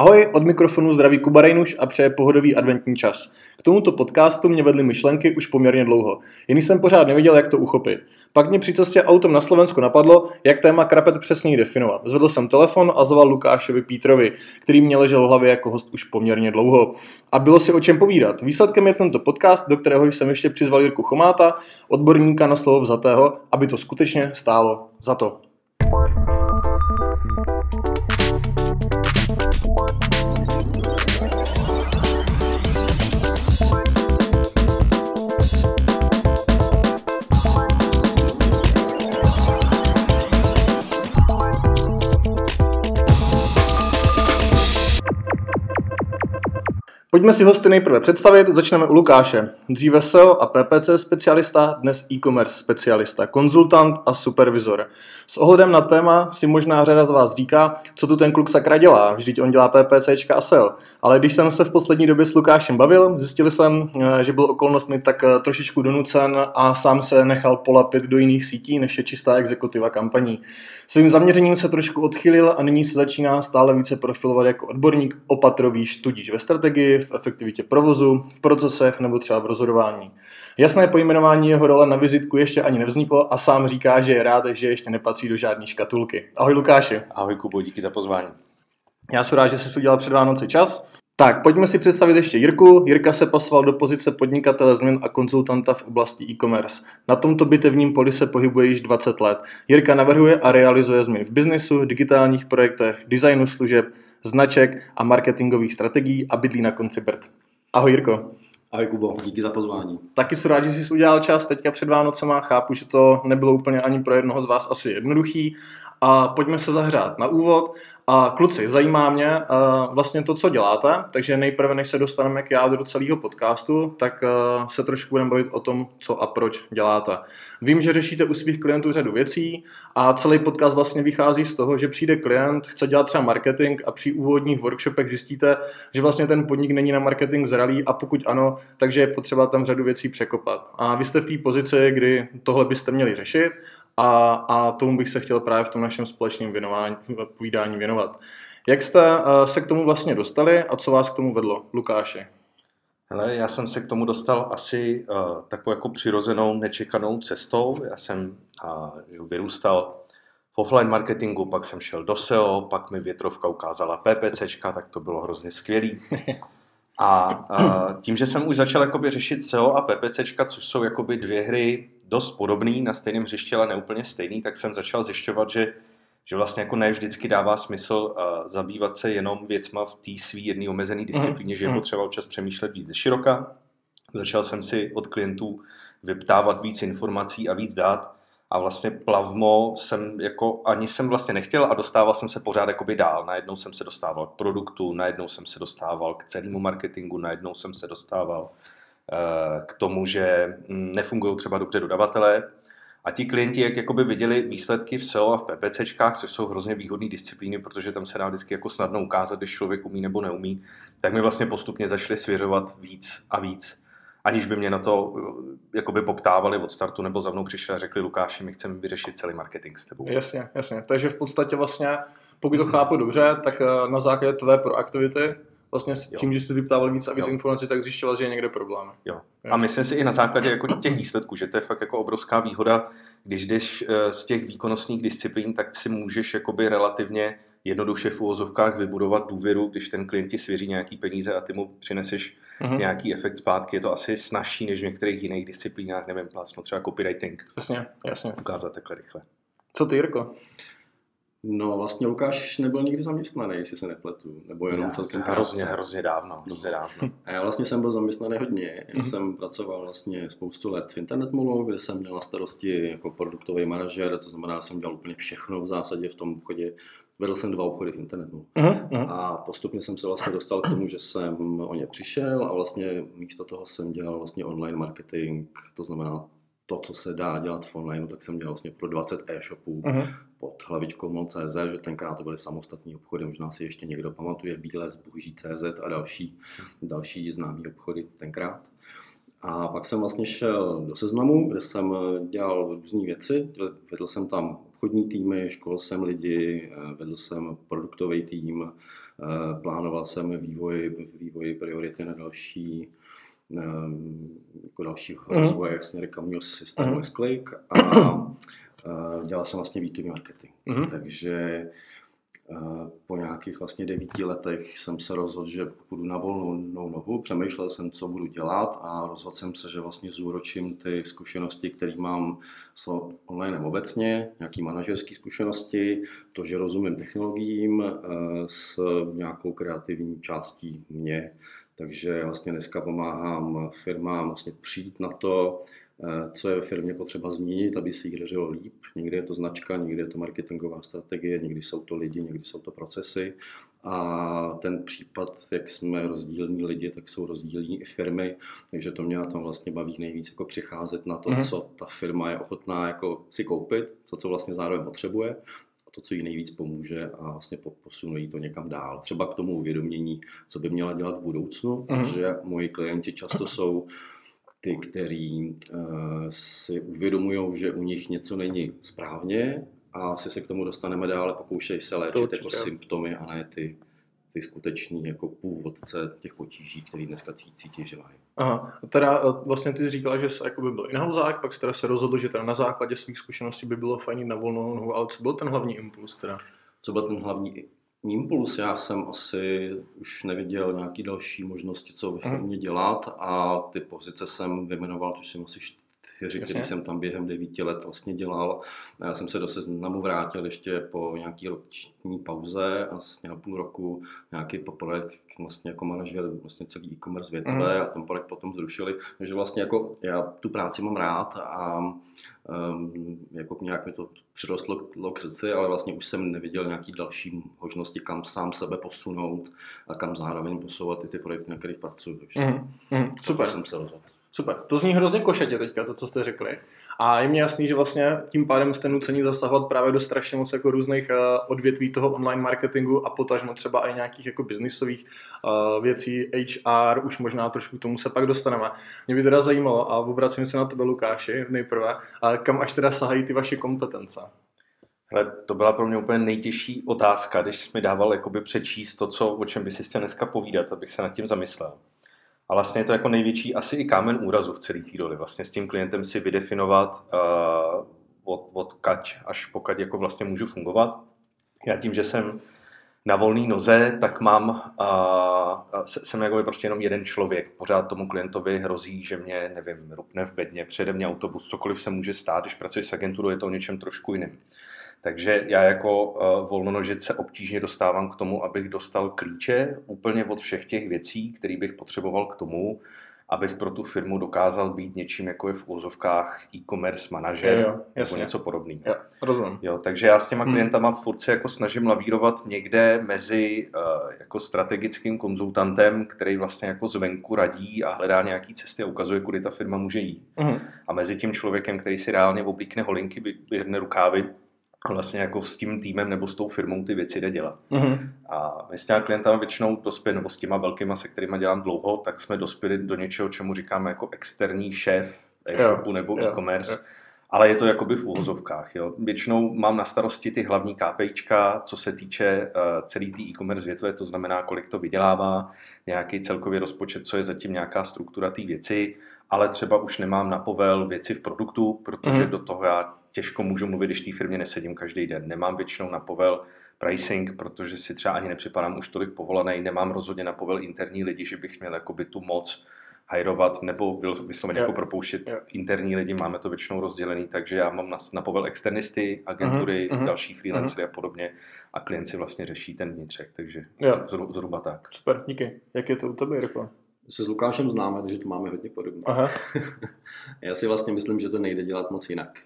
Ahoj, od mikrofonu zdraví Kuba Rejnuš a přeje pohodový adventní čas. K tomuto podcastu mě vedly myšlenky už poměrně dlouho, jen jsem pořád nevěděl, jak to uchopit. Pak mě při cestě autem na Slovensku napadlo, jak téma krapet přesněji definovat. Zvedl jsem telefon a zval Lukášovi Pítrovi, který mě ležel v hlavě jako host už poměrně dlouho. A bylo si o čem povídat. Výsledkem je tento podcast, do kterého jsem ještě přizval Jirku Chomáta, odborníka na slovo vzatého, aby to skutečně stálo za to. Pojďme si hosty nejprve představit, začneme u Lukáše. Dříve SEO a PPC specialista, dnes e-commerce specialista, konzultant a supervizor. S ohledem na téma si možná řada z vás říká, co tu ten kluk sakra dělá, vždyť on dělá PPC a SEO. Ale když jsem se v poslední době s Lukášem bavil, zjistil jsem, eh, že byl okolnostmi tak eh, trošičku donucen a sám se nechal polapit do jiných sítí, než je čistá exekutiva kampaní. Svým zaměřením se trošku odchylil a nyní se začíná stále více profilovat jako odborník opatrový, tudíž ve strategii, v efektivitě provozu, v procesech nebo třeba v rozhodování. Jasné pojmenování jeho role na vizitku ještě ani nevzniklo a sám říká, že je rád, že ještě nepatří do žádné škatulky. Ahoj Lukáši. Ahoj Kubo, díky za pozvání. Já jsem rád, že jsi udělal před Vánoce čas. Tak, pojďme si představit ještě Jirku. Jirka se pasoval do pozice podnikatele změn a konzultanta v oblasti e-commerce. Na tomto bitevním poli se pohybuje již 20 let. Jirka navrhuje a realizuje změny v biznisu, digitálních projektech, designu služeb, značek a marketingových strategií a bydlí na konci Brd. Ahoj Jirko. Ahoj Kubo, díky za pozvání. Taky jsem rád, že jsi udělal čas teďka před Vánocema. Chápu, že to nebylo úplně ani pro jednoho z vás asi jednoduchý. A pojďme se zahřát na úvod. A kluci, zajímá mě uh, vlastně to, co děláte, takže nejprve, než se dostaneme k jádru celého podcastu, tak uh, se trošku budeme bavit o tom, co a proč děláte. Vím, že řešíte u svých klientů řadu věcí a celý podcast vlastně vychází z toho, že přijde klient, chce dělat třeba marketing a při úvodních workshopech zjistíte, že vlastně ten podnik není na marketing zralý a pokud ano, takže je potřeba tam řadu věcí překopat. A vy jste v té pozici, kdy tohle byste měli řešit a, a tomu bych se chtěl právě v tom našem společném věnování, povídání věnovat. Jak jste uh, se k tomu vlastně dostali a co vás k tomu vedlo, Lukáši? Hele, já jsem se k tomu dostal asi uh, takovou jako přirozenou, nečekanou cestou. Já jsem uh, vyrůstal v offline marketingu, pak jsem šel do SEO, pak mi větrovka ukázala PPCčka, tak to bylo hrozně skvělý. A uh, tím, že jsem už začal jakoby řešit SEO a PPCčka, což jsou jakoby dvě hry dost podobný, na stejném hřišti, ale neúplně stejný, tak jsem začal zjišťovat, že, že vlastně jako ne vždycky dává smysl uh, zabývat se jenom věcma v té svý jedné omezené disciplíně, mm. že je mhm. potřeba občas přemýšlet víc ze široka. Začal jsem si od klientů vyptávat víc informací a víc dát a vlastně plavmo jsem jako ani jsem vlastně nechtěl a dostával jsem se pořád jakoby dál. Najednou jsem se dostával k produktu, najednou jsem se dostával k celému marketingu, najednou jsem se dostával Eh, k tomu, že mm, nefungují třeba dobře dodavatelé. A ti klienti, jak jakoby viděli výsledky v SEO a v PPCčkách, což jsou hrozně výhodné disciplíny, protože tam se dá vždycky jako snadno ukázat, když člověk umí nebo neumí, tak mi vlastně postupně začali svěřovat víc a víc. Aniž by mě na to eh, jakoby poptávali od startu nebo za mnou přišli a řekli Lukáši, my chceme vyřešit celý marketing s tebou. Jasně, jasně. Takže v podstatě vlastně, pokud to chápu dobře, tak eh, na základě tvé proaktivity vlastně s tím, jo. že jsi vyptával víc a víc jo. informací, tak zjišťoval, že je někde problém. Jo. A myslím si i na základě jako těch výsledků, že to je fakt jako obrovská výhoda, když jdeš eh, z těch výkonnostních disciplín, tak si můžeš jakoby relativně jednoduše v uvozovkách vybudovat důvěru, když ten klient ti svěří nějaký peníze a ty mu přineseš uh-huh. nějaký efekt zpátky. Je to asi snažší než v některých jiných disciplínách, nevím, plásno třeba copywriting. Jasně, jasně. Ukázat takhle rychle. Co ty, Jirko? No vlastně Lukáš nebyl nikdy zaměstnaný, jestli se nepletu, nebo jenom já, celkem hrozně, hrozně dávno, hrozně dávno. A já vlastně jsem byl zaměstnaný hodně. Já mm-hmm. jsem pracoval vlastně spoustu let v Internet Mallu, kde jsem měl na starosti jako produktový manažer, to znamená, že jsem dělal úplně všechno v zásadě v tom obchodě. Vedl jsem dva obchody v internetu. Uh-huh. A postupně jsem se vlastně dostal k tomu, že jsem o ně přišel a vlastně místo toho jsem dělal vlastně online marketing, to znamená to, co se dá dělat v online, tak jsem dělal vlastně pro 20 e-shopů uh-huh. pod hlavičkou MOL.cz, že tenkrát to byly samostatní obchody, možná si ještě někdo pamatuje Bílé zboží CZ a další, další známý obchody tenkrát. A pak jsem vlastně šel do seznamu, kde jsem dělal různé věci. Vedl jsem tam obchodní týmy, školil jsem lidi, vedl jsem produktový tým, Plánoval jsem vývoj, vývoj priority na další jako další mhm. rozvoje, jak jsem reklamního systému mm. S-Click a dělal jsem vlastně B2B marketing. Mm. Takže po nějakých vlastně devíti letech jsem se rozhodl, že půjdu na volnou nohu, přemýšlel jsem, co budu dělat a rozhodl jsem se, že vlastně zúročím ty zkušenosti, které mám s online obecně, nějaký manažerské zkušenosti, to, že rozumím technologiím e, s nějakou kreativní částí mě. Takže vlastně dneska pomáhám firmám vlastně přijít na to, Eh, co je ve firmě potřeba změnit, aby se jí dařilo líp. Někdy je to značka, někdy je to marketingová strategie, někdy jsou to lidi, někdy jsou to procesy. A ten případ, jak jsme rozdílní lidi, tak jsou rozdílní i firmy, takže to mě na tom vlastně baví nejvíc jako přicházet na to, mm. co ta firma je ochotná jako si koupit, to, co vlastně zároveň potřebuje a to, co jí nejvíc pomůže a vlastně posunují to někam dál. Třeba k tomu uvědomění, co by měla dělat v budoucnu, mm. protože moji klienti často jsou ty, který uh, si uvědomují, že u nich něco není správně a asi se k tomu dostaneme dále, pokoušejí se léčit jako symptomy a ne ty, ty skutečný jako původce těch potíží, které dneska cítí, že mají. Aha, a teda eh, vlastně ty jsi říkala, že jsi jako by byl inhouzák, pak jsi teda se rozhodl, že teda na základě svých zkušeností by bylo fajn na volnou nohu, ale co byl ten hlavní impuls teda? Co byl ten hlavní impuls. Já jsem asi už neviděl nějaký další možnosti, co ve mhm. firmě dělat a ty pozice jsem vyjmenoval, což jsem asi který jsem tam během devíti let vlastně dělal. Já jsem se do seznamu vrátil ještě po nějaký roční pauze, vlastně na půl roku, nějaký projekt vlastně jako manažer vlastně celý e-commerce větve mm. a ten projekt potom zrušili. Takže vlastně jako já tu práci mám rád a um, jako nějak mi to přirostlo k srdci, ale vlastně už jsem neviděl nějaký další možnosti, kam sám sebe posunout a kam zároveň posouvat i ty projekty, na kterých pracuji. Takže mm. Mm. Super. jsem se rozhodl. Super. To zní hrozně košetě teďka, to, co jste řekli. A je mi jasný, že vlastně tím pádem jste nuceni zasahovat právě do strašně moc jako různých uh, odvětví toho online marketingu a potažmo třeba i nějakých jako biznisových uh, věcí, HR, už možná trošku k tomu se pak dostaneme. Mě by teda zajímalo, a obracím se na tebe Lukáši nejprve, uh, kam až teda sahají ty vaše kompetence? Ale to byla pro mě úplně nejtěžší otázka, když jsi mi dával jakoby přečíst to, co, o čem by si chtěl dneska povídat, abych se nad tím zamyslel. A vlastně je to jako největší asi i kámen úrazu v celé té roli. Vlastně s tím klientem si vydefinovat uh, od, od kač až pokud jako vlastně můžu fungovat. Já tím, že jsem na volné noze, tak mám, uh, jsem jako prostě jenom jeden člověk. Pořád tomu klientovi hrozí, že mě, nevím, rupne v bedně, přede mě autobus, cokoliv se může stát, když pracuješ s agenturou, je to o něčem trošku jiným. Takže já jako uh, volnonožec se obtížně dostávám k tomu, abych dostal klíče úplně od všech těch věcí, které bych potřeboval k tomu, abych pro tu firmu dokázal být něčím, jako je v úzovkách e-commerce manažer jo, jo, nebo něco podobného. Jo, rozumím. Jo, takže já s těma hmm. klientama furt se jako snažím lavírovat někde mezi uh, jako strategickým konzultantem, který vlastně jako zvenku radí a hledá nějaký cesty a ukazuje, kudy ta firma může jít. Hmm. A mezi tím člověkem, který si reálně oblíkne holinky, vyhrne rukávy vlastně jako s tím týmem nebo s tou firmou ty věci jde dělat. Mm-hmm. A my s těma klientama většinou dospěli, nebo s těma velkýma, se kterými dělám dlouho, tak jsme dospěli do něčeho, čemu říkáme jako externí šéf e-shopu nebo jo, e-commerce. Jo. Ale je to jakoby v úvozovkách. Jo. Většinou mám na starosti ty hlavní KPIčka, co se týče uh, celý té e-commerce větve, to znamená, kolik to vydělává, nějaký celkový rozpočet, co je zatím nějaká struktura té věci, ale třeba už nemám na povel věci v produktu, protože mm. do toho já těžko můžu mluvit, když té firmě nesedím každý den. Nemám většinou na povel pricing, protože si třeba ani nepřipadám už tolik povolaný, nemám rozhodně na povel interní lidi, že bych měl jakoby tu moc hajrovat nebo vysloveně jako propouštět yeah. interní lidi, máme to většinou rozdělený, takže já mám na, na povel externisty, agentury, uh-huh, další freelancery uh-huh. a podobně a klienci vlastně řeší ten vnitřek, takže yeah. zhruba tak. Super, díky. Jak je to u tebe, Jirko? Se s Lukášem známe, takže to máme hodně podobné. Aha. já si vlastně myslím, že to nejde dělat moc jinak.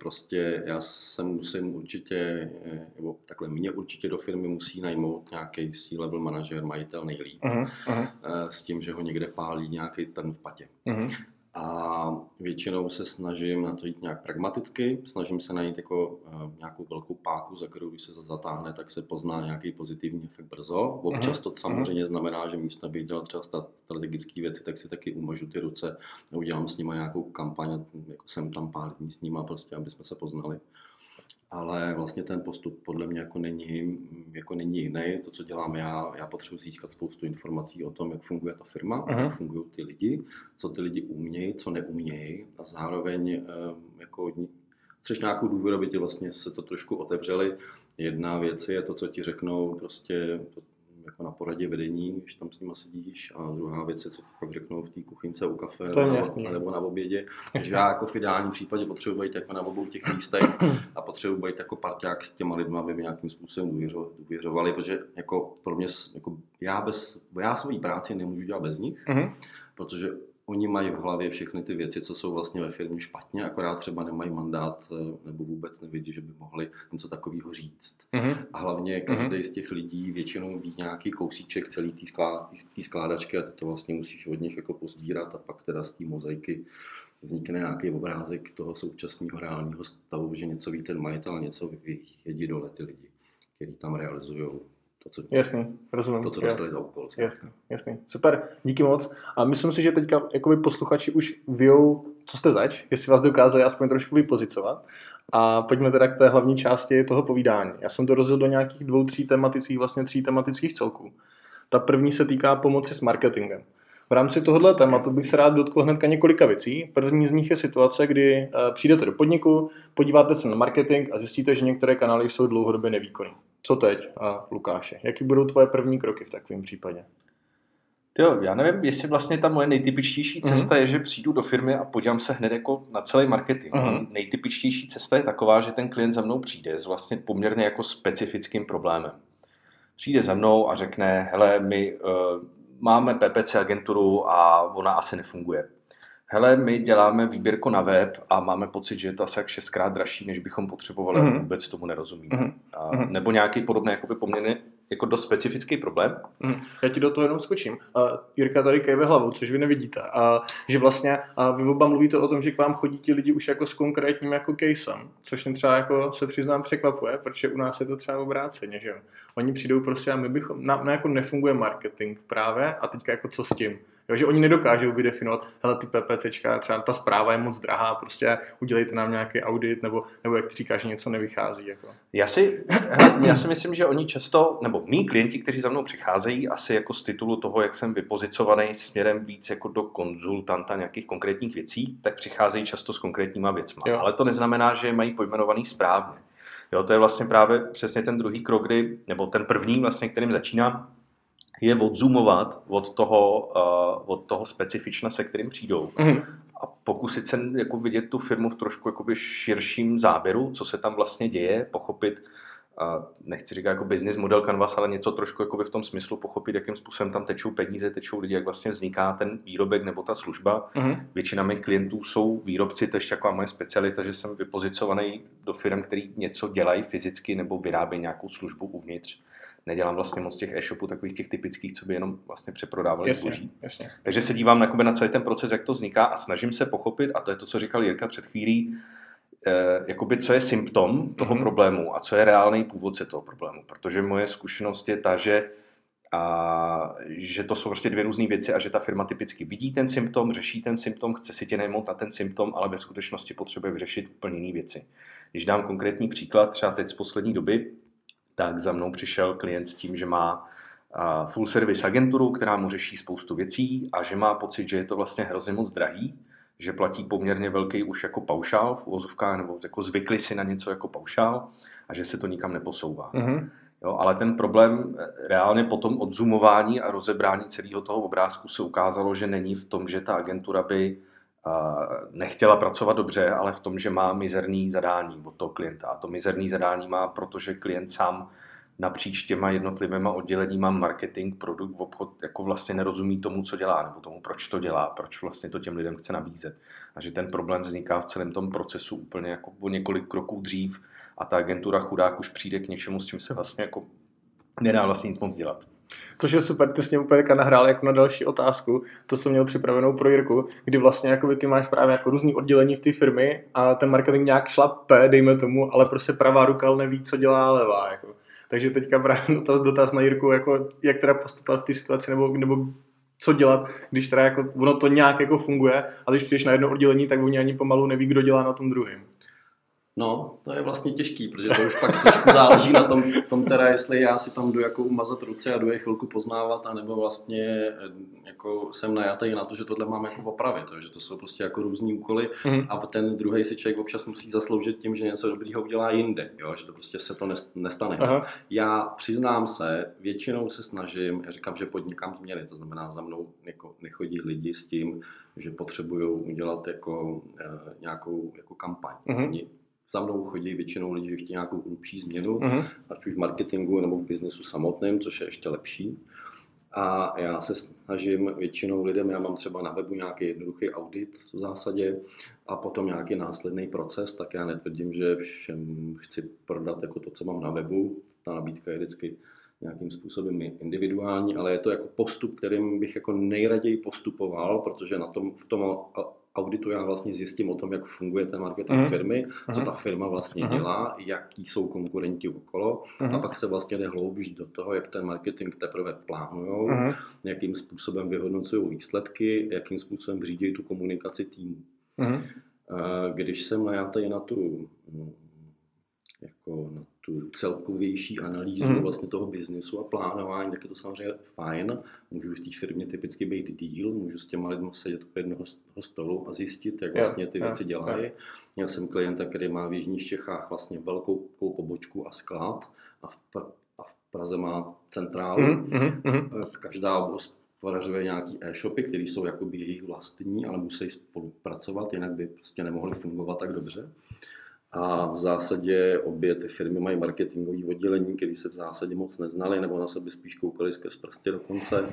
Prostě já se musím určitě, nebo takhle mě určitě do firmy musí najmout nějaký C-level manažer, majitel nejlíp. Uh-huh. Uh-huh. S tím, že ho někde pálí nějaký ten v patě. Uh-huh a většinou se snažím na to jít nějak pragmaticky, snažím se najít jako uh, nějakou velkou páku, za kterou když se zatáhne, tak se pozná nějaký pozitivní efekt brzo. Občas to samozřejmě znamená, že místo aby dělal třeba strategické věci, tak si taky umažu ty ruce a udělám s nimi nějakou kampaň, jako jsem tam pár dní s nimi, prostě, aby jsme se poznali. Ale vlastně ten postup podle mě jako není, jako není jiný. To, co dělám já, já potřebuji získat spoustu informací o tom, jak funguje ta firma, uh-huh. jak fungují ty lidi, co ty lidi umějí, co neumějí a zároveň eh, jako chceš nějakou důvěru, aby ti vlastně se to trošku otevřeli. Jedna věc je to, co ti řeknou prostě jako na poradě vedení, když tam s nima sedíš, a druhá věc je, co ti pak řeknou v té kuchyňce u kafe to nebo, nebo na obědě. Takže já jako v ideálním případě potřebuji být jako na obou těch místech a potřebuji být jako parťák s těma lidmi, aby mi nějakým způsobem důvěřovali, protože jako pro mě, jako já, bez, já svoji práci nemůžu dělat bez nich, mm-hmm. protože oni mají v hlavě všechny ty věci, co jsou vlastně ve firmě špatně, akorát třeba nemají mandát eh, nebo vůbec nevědí, že by mohli něco takového říct. Mm-hmm. A hlavně každý mm-hmm. z těch lidí většinou ví nějaký kousíček celý té sklá, skládačky a ty to vlastně musíš od nich jako pozbírat a pak teda z té mozaiky vznikne nějaký obrázek toho současného reálného stavu, že něco ví ten majitel, něco ví jedí dole ty lidi, kteří tam realizují to, co, jasný, rozumím. To, co dostali za úkol. Jasný, jasný. Super, díky moc. A myslím si, že teďka jakoby posluchači už vějou, co jste zač, jestli vás dokázali aspoň trošku vypozicovat. A pojďme teda k té hlavní části toho povídání. Já jsem to rozdělil do nějakých dvou, tří tematických, vlastně tří tematických celků. Ta první se týká pomoci s marketingem. V rámci tohohle tématu bych se rád dotkl hnedka několika věcí. První z nich je situace, kdy eh, přijdete do podniku, podíváte se na marketing a zjistíte, že některé kanály jsou dlouhodobě nevýkonné. Co teď, a Lukáše? Jaký budou tvoje první kroky v takovém případě? Jo, já nevím, jestli vlastně ta moje nejtypičtější mhm. cesta mm-hmm. je, že přijdu do firmy a podívám se hned jako na celý marketing. Mm-hmm. Nejtypičtější cesta je taková, že ten klient za mnou přijde s vlastně poměrně jako specifickým problémem. Přijde za mnou a řekne, hele, my uh, máme PPC agenturu a ona asi nefunguje. Hele, my děláme výběrku na web a máme pocit, že je to asi jak šestkrát dražší, než bychom potřebovali, mm-hmm. vůbec tomu nerozumíme. Mm-hmm. A, mhm. nebo nějaký podobný jakoby poměrně jako dost specifický problém. Mm, já ti do toho jenom skočím. Uh, Jirka tady kejve hlavou, což vy nevidíte. A že vlastně uh, vy oba mluvíte o tom, že k vám chodí ti lidi už jako s konkrétním jako casem, což mě třeba jako se přiznám překvapuje, protože u nás je to třeba obráceně, že jo. Oni přijdou prostě a my bychom, na, na jako nefunguje marketing právě a teďka jako co s tím Jo, že oni nedokážou vydefinovat, hele, ty PPCčka, třeba ta zpráva je moc drahá, prostě udělejte nám nějaký audit, nebo, nebo jak ty říkáš, něco nevychází. Jako. Já, si, hele, já si myslím, že oni často, nebo mý klienti, kteří za mnou přicházejí, asi jako z titulu toho, jak jsem vypozicovaný směrem víc jako do konzultanta nějakých konkrétních věcí, tak přicházejí často s konkrétníma věcma. Jo. Ale to neznamená, že je mají pojmenovaný správně. Jo, to je vlastně právě přesně ten druhý krok, kdy, nebo ten první, vlastně, kterým začínám, je odzoomovat od toho, uh, od toho specifična, se kterým přijdou. Mm. A pokusit se jako vidět tu firmu v trošku jakoby širším záběru, co se tam vlastně děje, pochopit, uh, nechci říkat jako business model Canvas, ale něco trošku jakoby v tom smyslu pochopit, jakým způsobem tam tečou peníze, tečou lidi, jak vlastně vzniká ten výrobek nebo ta služba. Mm. Většina mých klientů jsou výrobci, to je ještě taková moje specialita, že jsem vypozicovaný do firm, který něco dělají fyzicky nebo vyrábějí nějakou službu uvnitř nedělám vlastně moc těch e-shopů, takových těch typických, co by jenom vlastně přeprodávali jasně, zboží. Jasně. Takže se dívám na, celý ten proces, jak to vzniká a snažím se pochopit, a to je to, co říkal Jirka před chvílí, jakoby co je symptom toho mm-hmm. problému a co je reálný původce toho problému. Protože moje zkušenost je ta, že a že to jsou prostě dvě různé věci a že ta firma typicky vidí ten symptom, řeší ten symptom, chce si tě najmout na ten symptom, ale ve skutečnosti potřebuje vyřešit úplně jiné věci. Když dám konkrétní příklad, třeba teď z poslední doby, tak za mnou přišel klient s tím, že má full service agenturu, která mu řeší spoustu věcí a že má pocit, že je to vlastně hrozně moc drahý, že platí poměrně velký už jako paušál v uvozovkách, nebo jako zvykli si na něco jako paušál a že se to nikam neposouvá. Mm-hmm. Jo, ale ten problém eh, reálně po tom odzumování a rozebrání celého toho obrázku se ukázalo, že není v tom, že ta agentura by nechtěla pracovat dobře, ale v tom, že má mizerný zadání od toho klienta. A to mizerný zadání má, protože klient sám napříč těma jednotlivýma odděleníma marketing, produkt, obchod jako vlastně nerozumí tomu, co dělá, nebo tomu, proč to dělá, proč vlastně to těm lidem chce nabízet. A že ten problém vzniká v celém tom procesu úplně jako o několik kroků dřív a ta agentura chudák už přijde k něčemu, s čím se vlastně jako nedá vlastně nic moc dělat. Což je super, ty jsi mě úplně nahrál jako na další otázku, to jsem měl připravenou pro Jirku, kdy vlastně jako ty máš právě jako různý oddělení v té firmy a ten marketing nějak šlape, dejme tomu, ale prostě pravá ruka neví, co dělá levá. Jako. Takže teďka právě dotaz, dotaz na Jirku, jako, jak teda postupovat v té situaci, nebo, nebo co dělat, když teda jako, ono to nějak jako funguje, ale když přijdeš na jedno oddělení, tak oni ani pomalu neví, kdo dělá na tom druhém. No, to je vlastně těžký, protože to už pak trošku záleží na tom, tom teda, jestli já si tam jdu jako umazat ruce a jdu je chvilku poznávat, anebo vlastně eh, jako jsem najatý na to, že tohle mám jako opravit, že to jsou prostě jako různý úkoly mm. a ten druhý si člověk občas musí zasloužit tím, že něco dobrýho udělá jinde, jo? že to prostě se to nestane. Aha. Já přiznám se, většinou se snažím, já říkám, že podnikám změny, to znamená za mnou jako nechodí lidi s tím, že potřebují udělat jako e, nějakou jako kampaň. Mm za mnou chodí většinou lidi, že chtějí nějakou hlubší změnu, uh-huh. ať už v marketingu nebo v biznesu samotném, což je ještě lepší. A já se snažím většinou lidem, já mám třeba na webu nějaký jednoduchý audit v zásadě a potom nějaký následný proces, tak já netvrdím, že všem chci prodat jako to, co mám na webu. Ta nabídka je vždycky nějakým způsobem individuální, ale je to jako postup, kterým bych jako nejraději postupoval, protože na tom, v tom auditu já vlastně zjistím o tom, jak funguje ten marketing uh-huh. firmy, co ta firma vlastně uh-huh. dělá, jaký jsou konkurenti okolo uh-huh. a pak se vlastně jde hloubš do toho, jak ten marketing teprve plánují, uh-huh. jakým způsobem vyhodnocují výsledky, jakým způsobem řídí tu komunikaci týmu. Uh-huh. Když jsem najatý na tu no, jako na tu celkovější analýzu mm. vlastně toho biznesu a plánování, tak je to samozřejmě fajn. Můžu v té firmě typicky být deal, můžu s těma lidmi sedět u jednoho stolu a zjistit, jak vlastně ty věci dělají. Měl jsem klienta, který má v Jižních Čechách vlastně velkou pobočku a sklad a v, a v Praze má centrálu. Mm. Mm. Každá hospodařuje nějaký e-shopy, které jsou jakoby jejich vlastní, ale musí spolupracovat, jinak by prostě nemohly fungovat tak dobře. A v zásadě obě ty firmy mají marketingové oddělení, které se v zásadě moc neznali, nebo na sebe spíš koukali skrz prsty dokonce.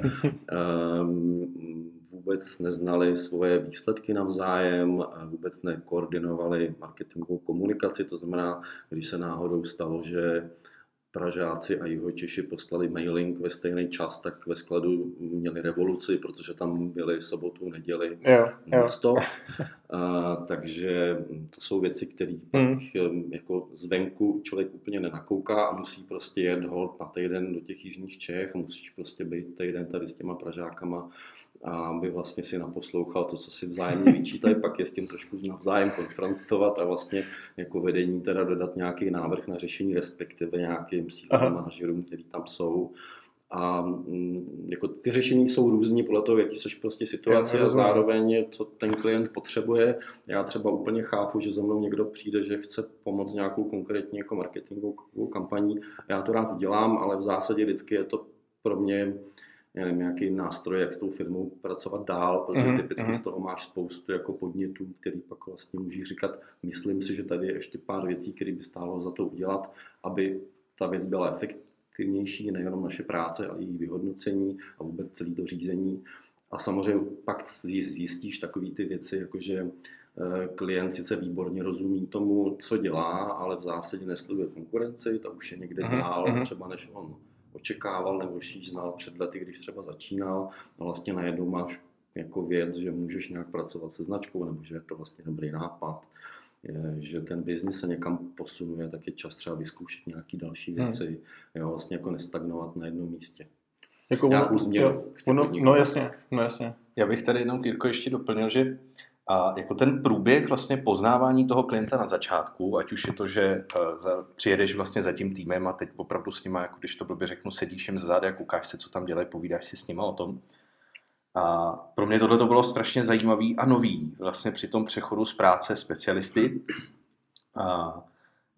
Um, vůbec neznali svoje výsledky navzájem, vůbec nekoordinovali marketingovou komunikaci, to znamená, když se náhodou stalo, že Pražáci a Jihočeši poslali mailing ve stejný čas, tak ve skladu měli revoluci, protože tam byly sobotu, neděli, jo. A, takže to jsou věci, které hmm. jako zvenku člověk úplně nenakouká a musí prostě jet hold na týden do těch jižních Čech, musíš prostě být týden tady s těma Pražákama aby vlastně si naposlouchal to, co si vzájemně vyčítají, pak je s tím trošku navzájem konfrontovat a vlastně jako vedení teda dodat nějaký návrh na řešení, respektive nějakým sílem manažerům, který tam jsou. A mm, jako ty řešení jsou různí podle toho, jaký jsi prostě situace a zároveň co ten klient potřebuje. Já třeba úplně chápu, že za mnou někdo přijde, že chce pomoct nějakou konkrétní jako marketingovou kampaní. Já to rád udělám, ale v zásadě vždycky je to pro mě já nevím, nějaký nástroj, jak s tou firmou pracovat dál, protože mm-hmm. typicky z toho máš spoustu jako podnětů, který pak vlastně můžeš říkat, myslím si, že tady je ještě pár věcí, které by stálo za to udělat, aby ta věc byla efektivnější, nejenom naše práce, ale i její vyhodnocení a vůbec celý to řízení. A samozřejmě pak zjistíš takové ty věci, jakože eh, klient sice výborně rozumí tomu, co dělá, ale v zásadě nesleduje konkurenci, to už je někde dál, třeba než on očekával nebo šíš znal před lety, když třeba začínal a vlastně najednou máš jako věc, že můžeš nějak pracovat se značkou nebo že je to vlastně dobrý nápad, je, že ten biznis se někam posunuje, tak je čas třeba vyzkoušet nějaké další hmm. věci, hmm. jo, vlastně jako nestagnovat na jednom místě. Jako Nějakou změnu. No, no jasně, no jasně. Já bych tady jenom Jirko ještě doplnil, že a jako ten průběh vlastně poznávání toho klienta na začátku, ať už je to, že uh, za, přijedeš vlastně za tím týmem a teď opravdu s nima, jako když to blbě řeknu, sedíš jim zzády a koukáš se, co tam dělají, povídáš si s nima o tom. A pro mě tohle to bylo strašně zajímavý a nový vlastně při tom přechodu z práce specialisty. A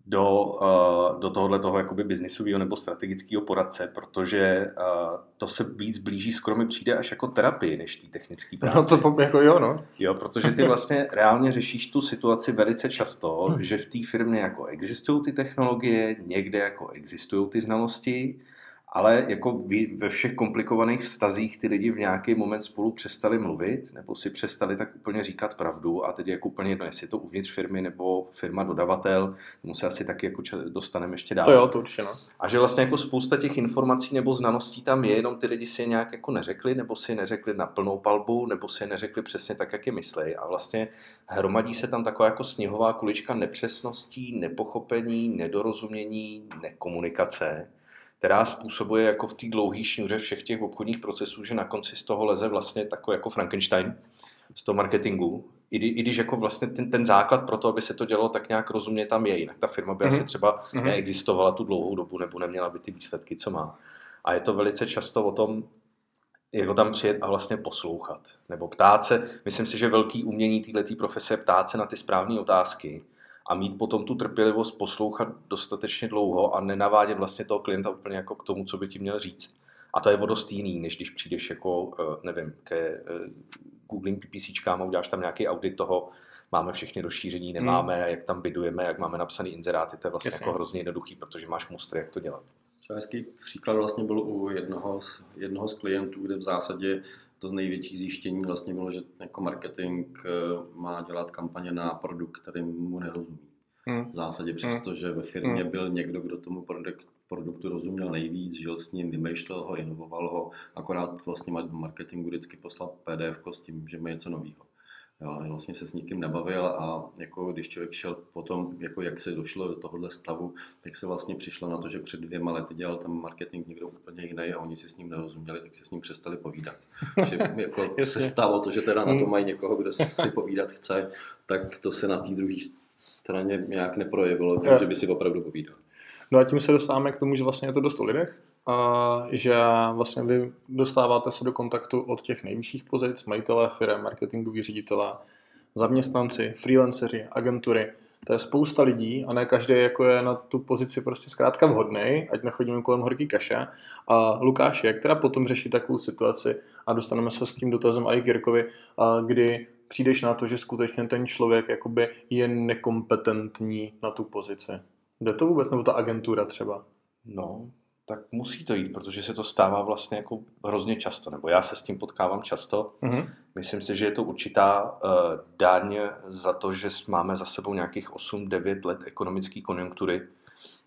do, uh, do tohohle toho jakoby biznisového nebo strategického poradce, protože uh, to se víc blíží, skoro mi přijde až jako terapii, než té technické práce. No to jako jo, no. Jo, protože ty vlastně reálně řešíš tu situaci velice často, hmm. že v té firmě jako existují ty technologie, někde jako existují ty znalosti, ale jako ve všech komplikovaných vztazích ty lidi v nějaký moment spolu přestali mluvit, nebo si přestali tak úplně říkat pravdu a teď je jako úplně jedno, jestli je to uvnitř firmy nebo firma dodavatel, tomu se asi taky jako dostaneme ještě dál. To jo, to určitě no. A že vlastně jako spousta těch informací nebo znalostí tam je, jenom ty lidi si je nějak jako neřekli, nebo si je neřekli na plnou palbu, nebo si je neřekli přesně tak, jak je myslej. A vlastně hromadí se tam taková jako sněhová kulička nepřesností, nepochopení, nedorozumění, nekomunikace která způsobuje jako v té dlouhé šňůře všech těch obchodních procesů, že na konci z toho leze vlastně takový jako Frankenstein z toho marketingu i, i když jako vlastně ten, ten základ pro to, aby se to dělo, tak nějak rozumně tam je, jinak ta firma by mm-hmm. asi třeba mm-hmm. neexistovala tu dlouhou dobu nebo neměla by ty výsledky, co má. A je to velice často o tom, jako tam přijet a vlastně poslouchat. Nebo ptát se, myslím si, že velký umění této profese je ptát se na ty správné otázky a mít potom tu trpělivost poslouchat dostatečně dlouho a nenavádět vlastně toho klienta úplně jako k tomu, co by ti měl říct. A to je o dost jiný, než když přijdeš jako, eh, nevím, ke eh, Googlem PPCčkám a uděláš tam nějaký audit toho, máme všechny rozšíření, nemáme, hmm. jak tam bydujeme, jak máme napsaný inzeráty, to je vlastně Jasně. jako hrozně jednoduchý, protože máš mustry, jak to dělat. Hezký příklad vlastně byl u jednoho z, jednoho z klientů, kde v zásadě to z největší zjištění vlastně bylo, že jako marketing eh, má dělat kampaně na produkt, který mu nerozumí. Hmm. V zásadě přesto, že ve firmě hmm. byl někdo, kdo tomu produkt, produktu rozuměl nejvíc, žil s ním, vymýšlel ho, inovoval ho, akorát vlastně marketingu vždycky poslal PDF s tím, že má něco nového. Jo, vlastně se s nikým nebavil a jako když člověk šel potom, jako jak se došlo do tohohle stavu, tak se vlastně přišlo na to, že před dvěma lety dělal tam marketing někdo úplně jiný a oni si s ním nerozuměli, tak se s ním přestali povídat. že jako se stalo to, že teda na to hmm. mají někoho, kdo si povídat chce, tak to se na té druhé straně nějak neprojevilo, takže by si opravdu povídal. No a tím se dostáváme k tomu, že vlastně je to dost o lidech, že vlastně vy dostáváte se do kontaktu od těch nejvyšších pozic, majitele firm, marketingoví ředitele, zaměstnanci, freelanceři, agentury. To je spousta lidí a ne každý jako je na tu pozici prostě zkrátka vhodný, ať nechodíme kolem horký kaše. A Lukáš je, která potom řeší takovou situaci a dostaneme se s tím dotazem i k Jirkovi, kdy přijdeš na to, že skutečně ten člověk jakoby je nekompetentní na tu pozici. Jde to vůbec, nebo ta agentura třeba? No, tak musí to jít, protože se to stává vlastně jako hrozně často, nebo já se s tím potkávám často. Mm-hmm. Myslím si, že je to určitá uh, daň za to, že máme za sebou nějakých 8-9 let ekonomické konjunktury.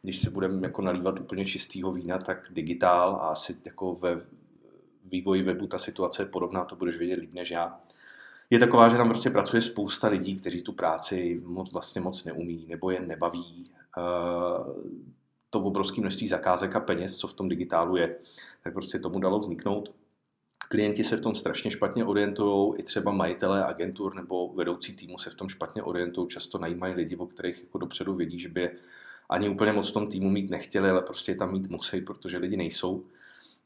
Když si budeme jako nalívat úplně čistého vína, tak digitál a asi jako ve vývoji webu ta situace je podobná, to budeš vědět líp než já. Je taková, že tam prostě pracuje spousta lidí, kteří tu práci moc, vlastně moc neumí nebo je nebaví. Uh, to obrovské množství zakázek a peněz, co v tom digitálu je, tak prostě tomu dalo vzniknout. Klienti se v tom strašně špatně orientují, i třeba majitelé agentur nebo vedoucí týmu se v tom špatně orientují, často najímají lidi, o kterých jako dopředu vědí, že by ani úplně moc v tom týmu mít nechtěli, ale prostě tam mít musí, protože lidi nejsou.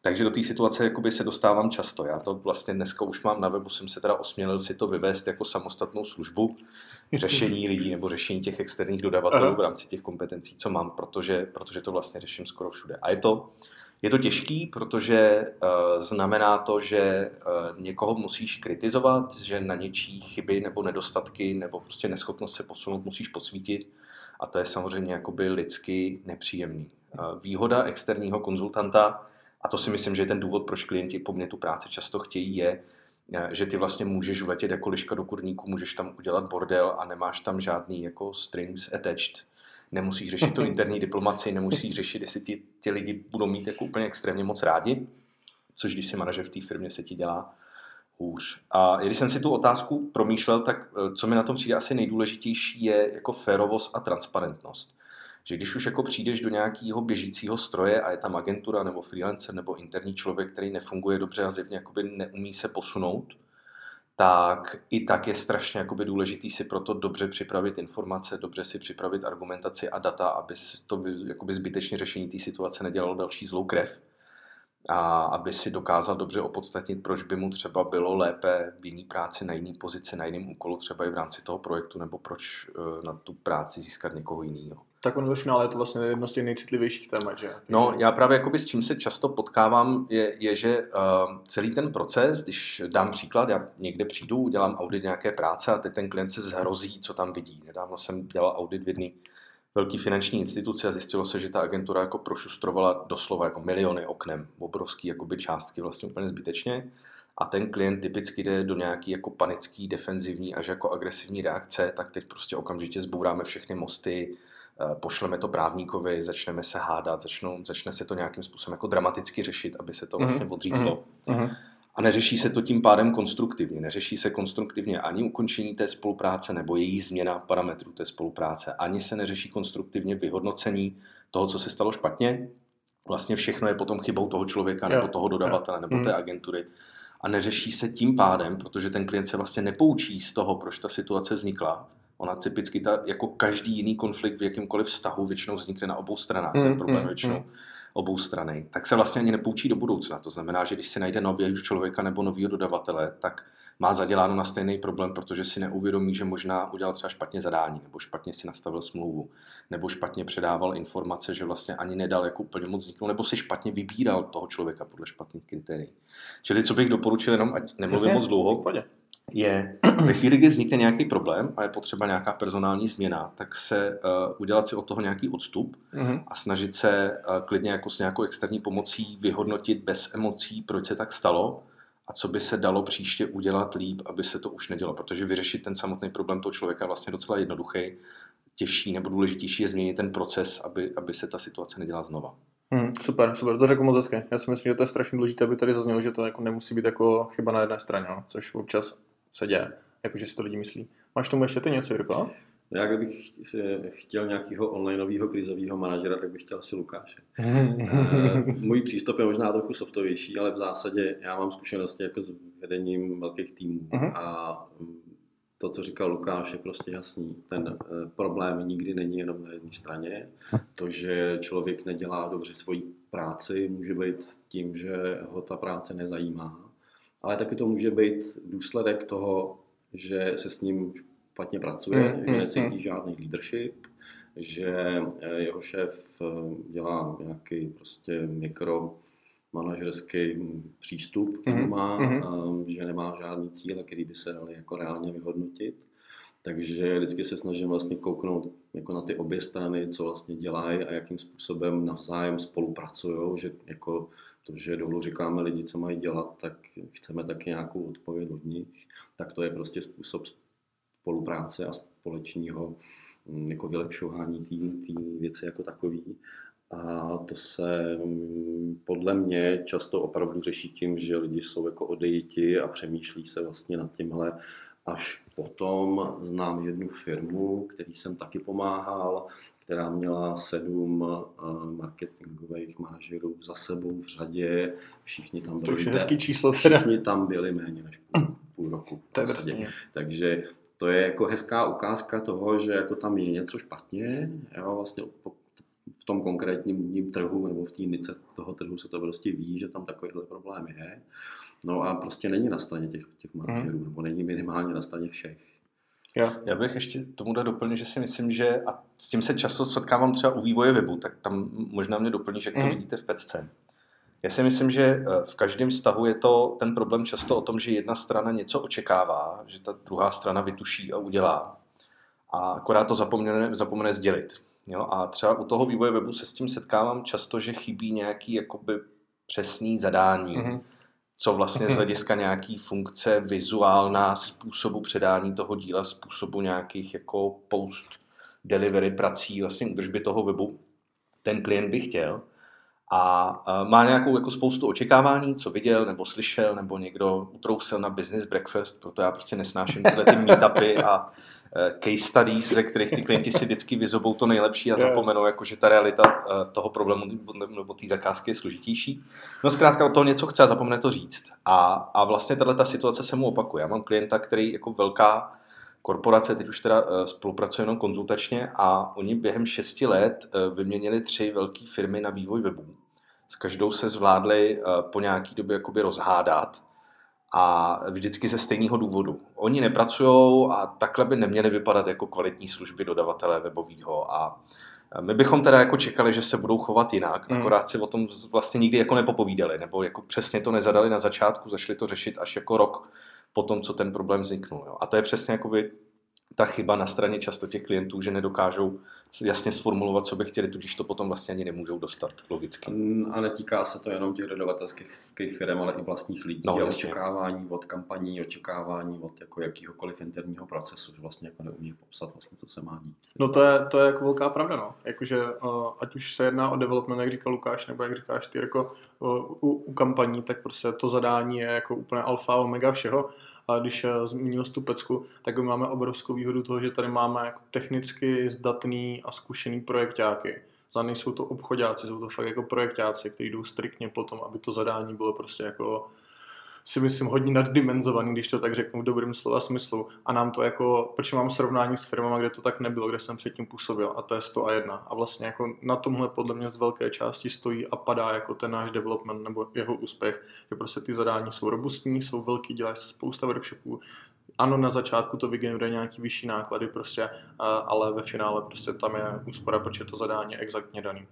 Takže do té situace jakoby se dostávám často. Já to vlastně dneska už mám na webu, jsem se teda osmělil si to vyvést jako samostatnou službu řešení lidí nebo řešení těch externích dodavatelů Aha. v rámci těch kompetencí, co mám, protože, protože to vlastně řeším skoro všude. A je to, je to těžký, protože uh, znamená to, že uh, někoho musíš kritizovat, že na něčí chyby nebo nedostatky nebo prostě neschopnost se posunout musíš posvítit a to je samozřejmě jakoby lidsky nepříjemný. Uh, výhoda externího konzultanta a to si myslím, že je ten důvod, proč klienti po mně tu práci často chtějí, je, eh, že ty vlastně můžeš vletět jako liška do kurníku, můžeš tam udělat bordel a nemáš tam žádný jako strings attached. Nemusíš řešit tu interní diplomaci, nemusíš řešit, jestli ti, ti lidi budou mít jako úplně extrémně moc rádi, což když si manažer v té firmě se ti dělá hůř. A když jsem si tu otázku promýšlel, tak eh, co mi na tom přijde asi nejdůležitější je jako férovost a transparentnost že když už jako přijdeš do nějakého běžícího stroje a je tam agentura nebo freelancer nebo interní člověk, který nefunguje dobře a zjevně jakoby neumí se posunout, tak i tak je strašně jakoby důležitý si proto dobře připravit informace, dobře si připravit argumentaci a data, aby to jakoby zbytečně řešení té situace nedělalo další zlou krev a aby si dokázal dobře opodstatnit, proč by mu třeba bylo lépe v jiný práci, na jiný pozici, na jiném úkolu, třeba i v rámci toho projektu, nebo proč eh, na tu práci získat někoho jiného. Tak on ve finále je to vlastně jedno z těch nejcitlivějších témat, že? No, já právě jakoby s čím se často potkávám, je, je že uh, celý ten proces, když dám příklad, já někde přijdu, udělám audit nějaké práce a teď ten klient se zhrozí, co tam vidí. Nedávno jsem dělal audit v jedné velké finanční instituci a zjistilo se, že ta agentura jako prošustrovala doslova jako miliony oknem, obrovský jakoby částky vlastně úplně zbytečně a ten klient typicky jde do nějaký jako panický, defenzivní až jako agresivní reakce, tak teď prostě okamžitě zbouráme všechny mosty, pošleme to právníkovi, začneme se hádat, začnou, začne se to nějakým způsobem jako dramaticky řešit, aby se to vlastně mhm, odřízlo. Mm-hmm. A neřeší se to tím pádem konstruktivně. Neřeší se konstruktivně ani ukončení té spolupráce nebo její změna parametrů té spolupráce. Ani se neřeší konstruktivně vyhodnocení toho, co se stalo špatně. Vlastně všechno je potom chybou toho člověka, nebo toho dodavatele, nebo té mhm. agentury. a neřeší se tím pádem, protože ten klient se vlastně nepoučí z toho, proč ta situace vznikla. Ona typicky, ta, jako každý jiný konflikt v jakýmkoliv vztahu, většinou vznikne na obou stranách, mm, ten problém mm, většinou mm. obou strany, tak se vlastně ani nepoučí do budoucna. To znamená, že když si najde nového člověka nebo nového dodavatele, tak má zaděláno na stejný problém, protože si neuvědomí, že možná udělal třeba špatně zadání, nebo špatně si nastavil smlouvu, nebo špatně předával informace, že vlastně ani nedal jako úplně moc vzniknout, nebo si špatně vybíral toho člověka podle špatných kritérií. Čili co bych doporučil, jenom ať nemluvím moc dlouho, je ve chvíli, kdy vznikne nějaký problém a je potřeba nějaká personální změna, tak se uh, udělat si od toho nějaký odstup uh-huh. a snažit se uh, klidně jako s nějakou externí pomocí vyhodnotit bez emocí, proč se tak stalo a co by se dalo příště udělat líp, aby se to už nedělo. Protože vyřešit ten samotný problém toho člověka je vlastně docela jednoduchý. Těžší nebo důležitější je změnit ten proces, aby, aby se ta situace nedělala znova. Hmm, super, super, to řekl moc hezky. Já si myslím, že to je strašně důležité, aby tady zaznělo, že to jako nemusí být jako chyba na jedné straně, no, což občas se děje, jakože si to lidi myslí. Máš tomu ještě ty něco, Jirko? Já kdybych si chtěl nějakého onlineového krizového manažera, tak bych chtěl asi Lukáše. Můj přístup je možná trochu softovější, ale v zásadě já mám zkušenosti jako s vedením velkých týmů uh-huh. a to, co říkal Lukáš, je prostě jasný. Ten eh, problém nikdy není jenom na jedné straně. To, že člověk nedělá dobře svoji práci, může být tím, že ho ta práce nezajímá. Ale taky to může být důsledek toho, že se s ním špatně pracuje, mm, že mm, necítí mm. žádný leadership, že eh, jeho šéf eh, dělá nějaký prostě mikro manažerský přístup, který mm, má, mm. že nemá žádný cíle, který by se dali jako reálně vyhodnotit. Takže vždycky se snažím vlastně kouknout jako na ty obě strany, co vlastně dělají a jakým způsobem navzájem spolupracují, že jako to, že dolů říkáme lidi, co mají dělat, tak chceme taky nějakou odpověď od nich, tak to je prostě způsob spolupráce a společného mm, jako vylepšování té věci jako takový. A to se mm, podle mě často opravdu řeší tím, že lidi jsou jako odejiti a přemýšlí se vlastně nad tímhle. Až potom znám jednu firmu, který jsem taky pomáhal, která měla sedm eh, marketingových manažerů za sebou v řadě. Všichni tam byli. To už je hezký číslo. Teda. Všichni tam byli méně než půl, půl roku. To je Takže to je jako hezká ukázka toho, že jako tam je něco špatně, jo, vlastně v tom konkrétním trhu nebo v té nice toho trhu se to prostě ví, že tam takovýhle problém je. No a prostě není na straně těch, těch manažerů, mm. nebo není minimálně na straně všech. Jo. Já bych ještě tomu dal doplnit, že si myslím, že a s tím se často setkávám třeba u vývoje webu, tak tam možná mě doplní, že jak to mm. vidíte v pecce. Já si myslím, že eh, v každém vztahu je to ten problém často o tom, že jedna strana něco očekává, že ta druhá strana vytuší a udělá. A akorát to zapomene, zapomene sdělit. Jo? A třeba u toho vývoje webu se s tím setkávám často, že chybí nějaký jakoby přesný zadání. Mm-hmm co vlastně z mhm. hlediska nějaký funkce vizuálna, způsobu předání toho díla, způsobu nějakých jako post delivery prací, vlastně údržby toho webu, ten klient by chtěl a má nějakou jako spoustu očekávání, co viděl nebo slyšel, nebo někdo utrousil na business breakfast, proto já prostě nesnáším tyhle ty meetupy a e, case studies, ze kterých ty klienti si vždycky vyzobou to nejlepší a zapomenou, jako, že ta realita e, toho problému nebo té zakázky je složitější. No zkrátka o toho něco chce a zapomene to říct. A, a vlastně tahle ta situace se mu opakuje. Já mám klienta, který jako velká korporace, teď už teda e, spolupracuje jenom konzultačně a oni během šesti let vyměnili tři velké firmy na vývoj webu s každou se zvládli eh, po nějaký době jakoby rozhádat a vždycky ze stejného důvodu. Oni nepracují a takhle by neměly vypadat jako kvalitní služby dodavatele webového a eh, my bychom teda jako čekali, že se budou chovat jinak, mm. akorát si o tom vlastně nikdy jako nepopovídali, nebo jako přesně to nezadali na začátku, zašli to řešit až jako rok po tom, co ten problém vzniknul. Jo. A to je přesně jakoby ta chyba na straně často těch klientů, že nedokážou jasně sformulovat, co by chtěli, tudíž to potom vlastně ani nemůžou dostat logicky. Mm, a netýká se to jenom těch dodavatelských firm, ale i vlastních lidí. No, očekávání od kampaní, očekávání od jako jakýhokoliv interního procesu, že vlastně jako neumí popsat vlastně, co se má dít. No to je, to je jako velká pravda, no. Jakože uh, ať už se jedná o development, jak říkal Lukáš, nebo jak říkáš ty, jako uh, u, u kampaní, tak prostě to zadání je jako úplně alfa omega všeho a když eh, zmínil tu pecku, tak máme obrovskou výhodu toho, že tady máme jako technicky zdatný a zkušený projektáky. Za nejsou to obchodáci, jsou to fakt jako projektáci, kteří jdou striktně potom, aby to zadání bylo prostě jako si myslím hodně naddimenzovaný, když to tak řeknu v dobrém slova smyslu. A nám to jako, proč mám srovnání s firmama, kde to tak nebylo, kde jsem předtím působil a to je 100 a 1. A vlastně jako na tomhle podle mě z velké části stojí a padá jako ten náš development nebo jeho úspěch, že prostě ty zadání jsou robustní, jsou velký, dělají se spousta workshopů, ano, na začátku to vygeneruje nějaký vyšší náklady prostě, ale ve finále prostě tam je úspora, protože to zadání je exaktně daný.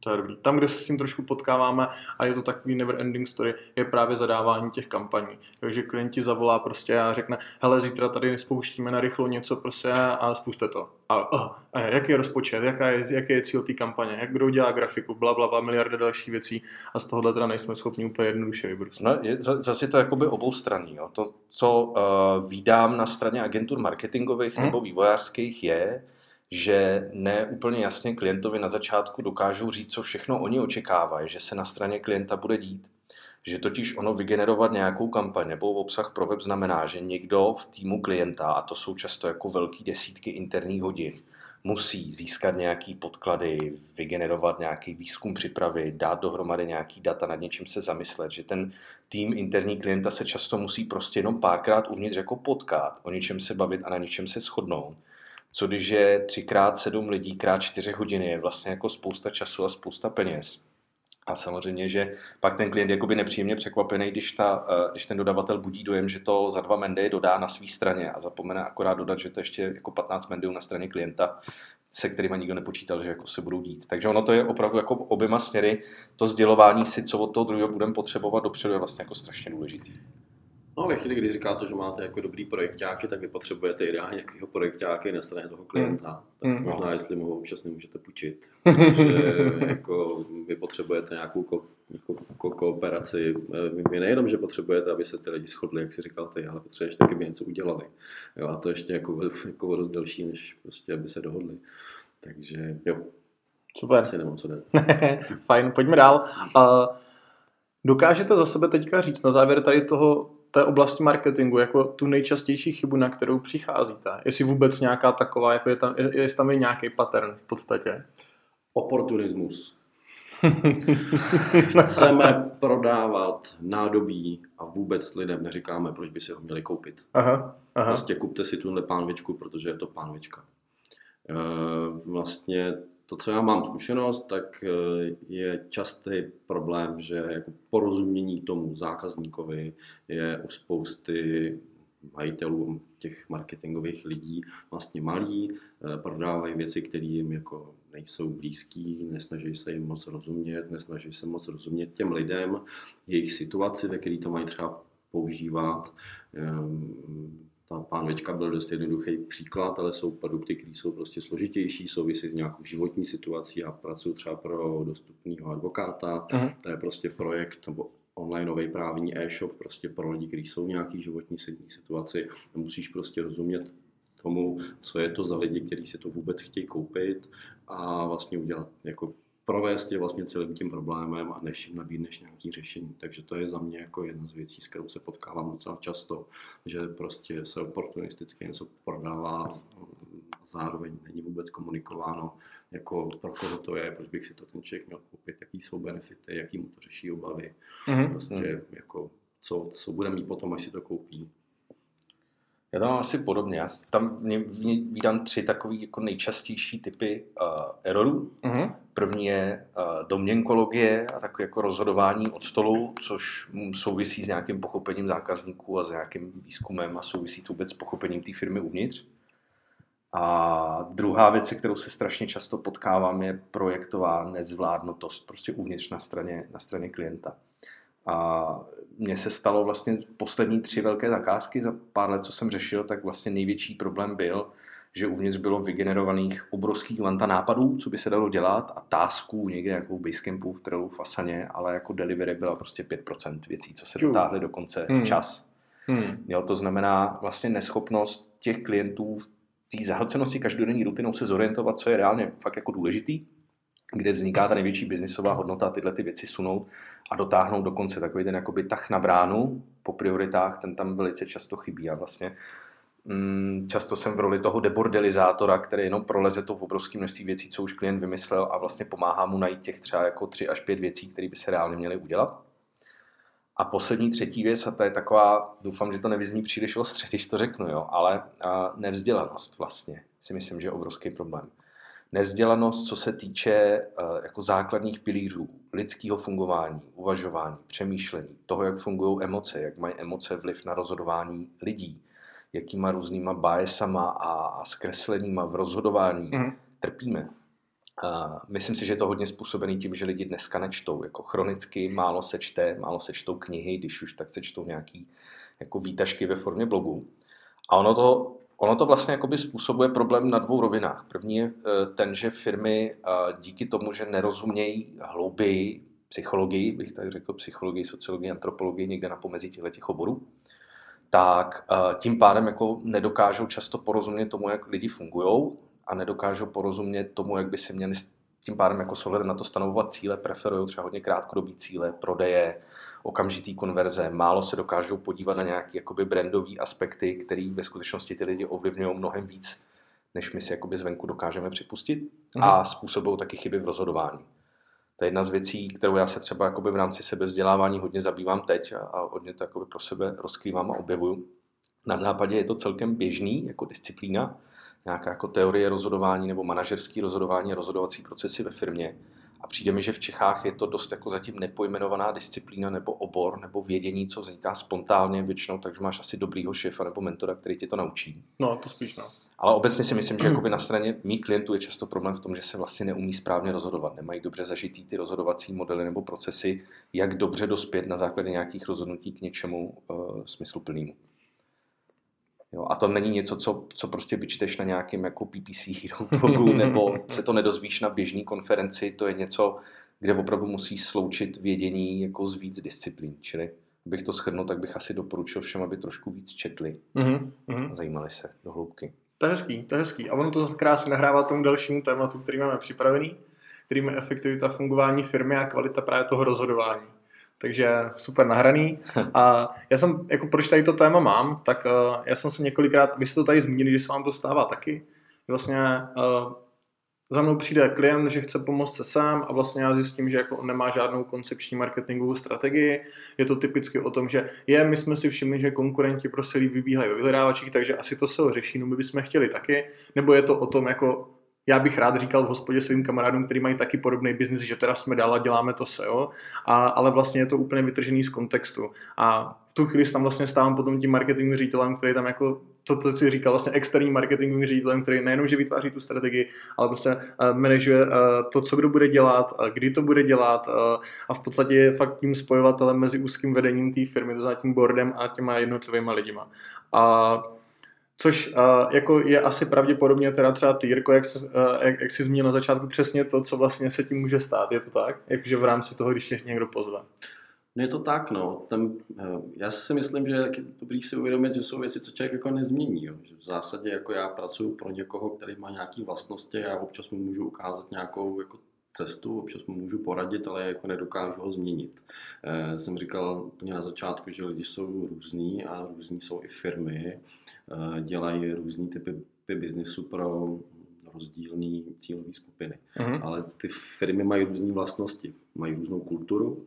To je dobrý. Tam, kde se s tím trošku potkáváme a je to takový never ending story, je právě zadávání těch kampaní. Takže klienti zavolá prostě a řekne, hele, zítra tady spouštíme na rychlo něco prostě a spuste to. A, uh, a jaký je rozpočet, jaká je, jaký je cíl té kampaně, jak kdo dělá grafiku, bla, bla, bla, miliarda dalších věcí a z tohohle teda nejsme schopni úplně jednoduše vybrusnout. No, je, zase to jakoby obou straní. Jo. To, co uh, vídám na straně agentur marketingových hmm. nebo vývojářských je, že ne úplně jasně klientovi na začátku dokážou říct, co všechno oni očekávají, že se na straně klienta bude dít. Že totiž ono vygenerovat nějakou kampaň nebo obsah pro web znamená, že někdo v týmu klienta, a to jsou často jako velký desítky interních hodin, musí získat nějaký podklady, vygenerovat nějaký výzkum připravy, dát dohromady nějaký data, nad něčím se zamyslet, že ten tým interní klienta se často musí prostě jenom párkrát uvnitř jako potkat, o něčem se bavit a na něčem se shodnout co když je 3x7 lidí krát 4 hodiny, je vlastně jako spousta času a spousta peněz. A samozřejmě, že pak ten klient je nepříjemně překvapený, když, ta, eh, když ten dodavatel budí dojem, že to za dva mendy dodá na své straně a zapomene akorát dodat, že to ještě jako 15 mendů na straně klienta, se kterými nikdo nepočítal, že jako se budou dít. Takže ono to je opravdu jako oběma směry. To sdělování si, co od toho druhého budeme potřebovat dopředu, je vlastně jako strašně důležitý. No ve chvíli, kdy říkáte, že máte jako dobrý projektáky, tak vy potřebujete ideálně nějakého projektáky na straně toho klienta. Mm. Tak mm. možná, jestli mu občas nemůžete půjčit. že jako vy potřebujete nějakou ko, ko, ko, kooperaci. Vy nejenom, že potřebujete, aby se ty lidi shodli, jak si říkal ty, ale potřebujete taky, aby něco udělali. Jo, a to ještě jako, jako dost delší, než prostě, aby se dohodli. Takže jo. Super. Asi nemám co jde. Fajn, pojďme dál. Uh, dokážete za sebe teďka říct na závěr tady toho té oblasti marketingu jako tu nejčastější chybu, na kterou přicházíte? Jestli vůbec nějaká taková, jako je tam, jestli tam je nějaký pattern v podstatě? Oportunismus. Chceme prodávat nádobí a vůbec lidem neříkáme, proč by si ho měli koupit. Aha, aha. Prostě kupte si tuhle pánvičku, protože je to pánvička. E, vlastně to, co já mám zkušenost, tak eh, je častý problém, že jako porozumění tomu zákazníkovi je u spousty majitelů těch marketingových lidí vlastně malý, eh, prodávají věci, které jim jako nejsou blízký, nesnaží se jim moc rozumět, nesnaží se moc rozumět těm lidem, jejich situaci, ve které to mají třeba používat. Ta pánvička byl dost jednoduchý příklad, ale jsou produkty, které jsou prostě složitější, souvisí s nějakou životní situací. a pracuji třeba pro dostupného advokáta, uh-huh. to je prostě projekt nebo onlineový právní e-shop prostě pro lidi, kteří jsou v nějaký životní situaci. Musíš prostě rozumět tomu, co je to za lidi, kteří si to vůbec chtějí koupit a vlastně udělat jako provést je vlastně celým tím problémem a než jim nabídneš nějaký řešení. Takže to je za mě jako jedna z věcí, s kterou se potkávám docela často, že prostě se oportunisticky něco prodává a zároveň není vůbec komunikováno, jako pro koho to je, proč bych si to ten člověk měl koupit, jaký jsou benefity, jaký mu to řeší obavy, mm-hmm. prostě mm-hmm. jako co, co bude mít potom, až si to koupí. Já tam asi podobně. Já tam vídám tři takové jako nejčastější typy uh, errorů. Uh-huh. První je uh, domněnkologie a takové jako rozhodování od stolu, což souvisí s nějakým pochopením zákazníků a s nějakým výzkumem a souvisí to vůbec s pochopením té firmy uvnitř. A druhá věc, se kterou se strašně často potkávám, je projektová nezvládnutost prostě uvnitř na straně, na straně klienta. A mně se stalo vlastně poslední tři velké zakázky za pár let, co jsem řešil, tak vlastně největší problém byl, že uvnitř bylo vygenerovaných obrovských lanta nápadů, co by se dalo dělat a tasků někde jako v Basecampu, v Trellu, v Asaně, ale jako delivery byla prostě 5% věcí, co se dotáhly do konce hmm. včas. Hmm. Jo, to znamená vlastně neschopnost těch klientů v té zahlcenosti každodenní rutinou se zorientovat, co je reálně fakt jako důležitý kde vzniká ta největší biznisová hodnota, tyhle ty věci sunout a dotáhnout do konce. Takový ten jakoby tah na bránu po prioritách, ten tam velice často chybí a vlastně často jsem v roli toho debordelizátora, který jenom proleze to v obrovské množství věcí, co už klient vymyslel a vlastně pomáhá mu najít těch třeba jako tři až pět věcí, které by se reálně měly udělat. A poslední třetí věc, a to je taková, doufám, že to nevyzní příliš ostře, když to řeknu, jo, ale a nevzdělanost vlastně si myslím, že je obrovský problém. Nevzdělanost, co se týče uh, jako základních pilířů lidského fungování, uvažování, přemýšlení, toho, jak fungují emoce, jak mají emoce vliv na rozhodování lidí, jakýma různýma biasama a, a zkresleníma v rozhodování mm. trpíme. Uh, myslím si, že je to hodně způsobený tím, že lidi dneska nečtou. Jako chronicky málo se čte, málo se čtou knihy, když už tak se čtou nějaký jako výtažky ve formě blogu. A ono to, ono to vlastně jakoby způsobuje problém na dvou rovinách. První je eh, ten, že firmy uh, díky tomu, že nerozumějí hlouběji psychologii, bych tak řekl, psychologii, sociologii, antropologii, někde na pomezí těchto těch oborů, tak uh, tím pádem jako nedokážou často porozumět tomu, jak lidi fungují a nedokážou porozumět tomu, jak by si měli tím pádem jako s na to stanovovat cíle, preferují třeba hodně krátkodobý cíle, prodeje, okamžitý konverze, málo se dokážou podívat na nějaké jakoby brandové aspekty, které ve skutečnosti ty lidi ovlivňují mnohem víc, než my si jakoby zvenku dokážeme připustit mm. a způsobují taky chyby v rozhodování. To je jedna z věcí, kterou já se třeba v rámci sebevzdělávání hodně zabývám teď a, a hodně to jakoby pro sebe rozkrývám a objevuju. Na západě je to celkem běžný jako disciplína, nějaká jako teorie rozhodování nebo manažerský rozhodování, rozhodovací procesy ve firmě. A přijde mi, že v Čechách je to dost jako zatím nepojmenovaná disciplína nebo obor nebo vědění, co vzniká spontánně většinou, takže máš asi dobrýho šéfa nebo mentora, který tě to naučí. No, to spíš no. Ale obecně si myslím, že jakoby na straně mých klientů je často problém v tom, že se vlastně neumí správně rozhodovat. Nemají dobře zažitý ty rozhodovací modely nebo procesy, jak dobře dospět na základě nějakých rozhodnutí k něčemu uh, smysluplnému. Jo, a to není něco, co, co prostě vyčteš na nějakém jako PPC Hero blogu, nebo se to nedozvíš na běžné konferenci, to je něco, kde opravdu musí sloučit vědění jako z víc disciplín. Čili bych to shrnul, tak bych asi doporučil všem, aby trošku víc četli mm-hmm. a zajímali se do hloubky. To je hezký, to je hezký. A ono to zase krásně nahrává tomu dalšímu tématu, který máme připravený, kterým je efektivita fungování firmy a kvalita právě toho rozhodování takže super nahraný. A já jsem, jako proč tady to téma mám, tak uh, já jsem se několikrát, vy jste to tady zmínili, že se vám to stává taky. Vlastně uh, za mnou přijde klient, že chce pomoct se sám a vlastně já zjistím, že jako on nemá žádnou koncepční marketingovou strategii. Je to typicky o tom, že je, my jsme si všimli, že konkurenti prostě vybíhají ve vyhledávačích, takže asi to se řeší, no my bychom chtěli taky. Nebo je to o tom, jako já bych rád říkal v hospodě svým kamarádům, kteří mají taky podobný biznis, že teda jsme dál a děláme to SEO, a, ale vlastně je to úplně vytržený z kontextu. A v tu chvíli tam vlastně stávám potom tím marketingovým ředitelem, který tam jako to, to si říkal, vlastně externí marketingovým ředitelem, který nejenom, že vytváří tu strategii, ale prostě uh, manažuje uh, to, co kdo bude dělat, uh, kdy to bude dělat a v podstatě je fakt tím spojovatelem mezi úzkým vedením té firmy, to znamená tím boardem a těma jednotlivými lidima. A Což uh, jako je asi pravděpodobně teda třeba ty, Jirko, jak, se, uh, jak, jak jsi zmínil na začátku, přesně to, co vlastně se tím může stát. Je to tak? Jakože v rámci toho, když tě někdo pozve. No je to tak, no. Ten, uh, já si myslím, že je dobrý si uvědomit, že jsou věci, co člověk jako nezmění. Jo. Že v zásadě jako já pracuji pro někoho, který má nějaké vlastnosti a občas mu můžu ukázat nějakou jako cestu, občas mu můžu poradit, ale jako nedokážu ho změnit. E, jsem říkal úplně na začátku, že lidi jsou různí a různí jsou i firmy, e, dělají různý typy, typy biznisu pro rozdílné cílové skupiny. Mm-hmm. Ale ty firmy mají různé vlastnosti, mají různou kulturu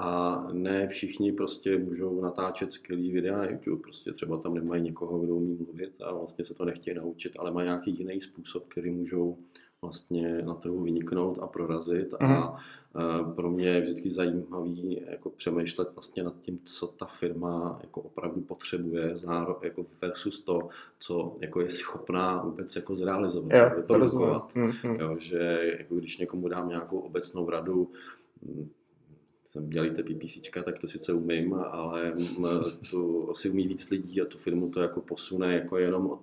a ne všichni prostě můžou natáčet skvělý videa na YouTube. Prostě třeba tam nemají někoho, kdo umí mluvit a vlastně se to nechtějí naučit, ale mají nějaký jiný způsob, který můžou vlastně na trhu vyniknout a prorazit mm. a mhm. pro mě je vždycky zajímavý jako přemýšlet vlastně nad tím, co ta firma jako opravdu potřebuje záro, jako versus to, co jako je schopná vůbec jako zrealizovat, jo, vyprodukovat. Mm, mm. Jo, že jako když někomu dám nějakou obecnou radu, jsem dělíte PPCčka, tak to sice umím, ale hm, to si umí víc lidí a tu firmu to jako posune jako jenom od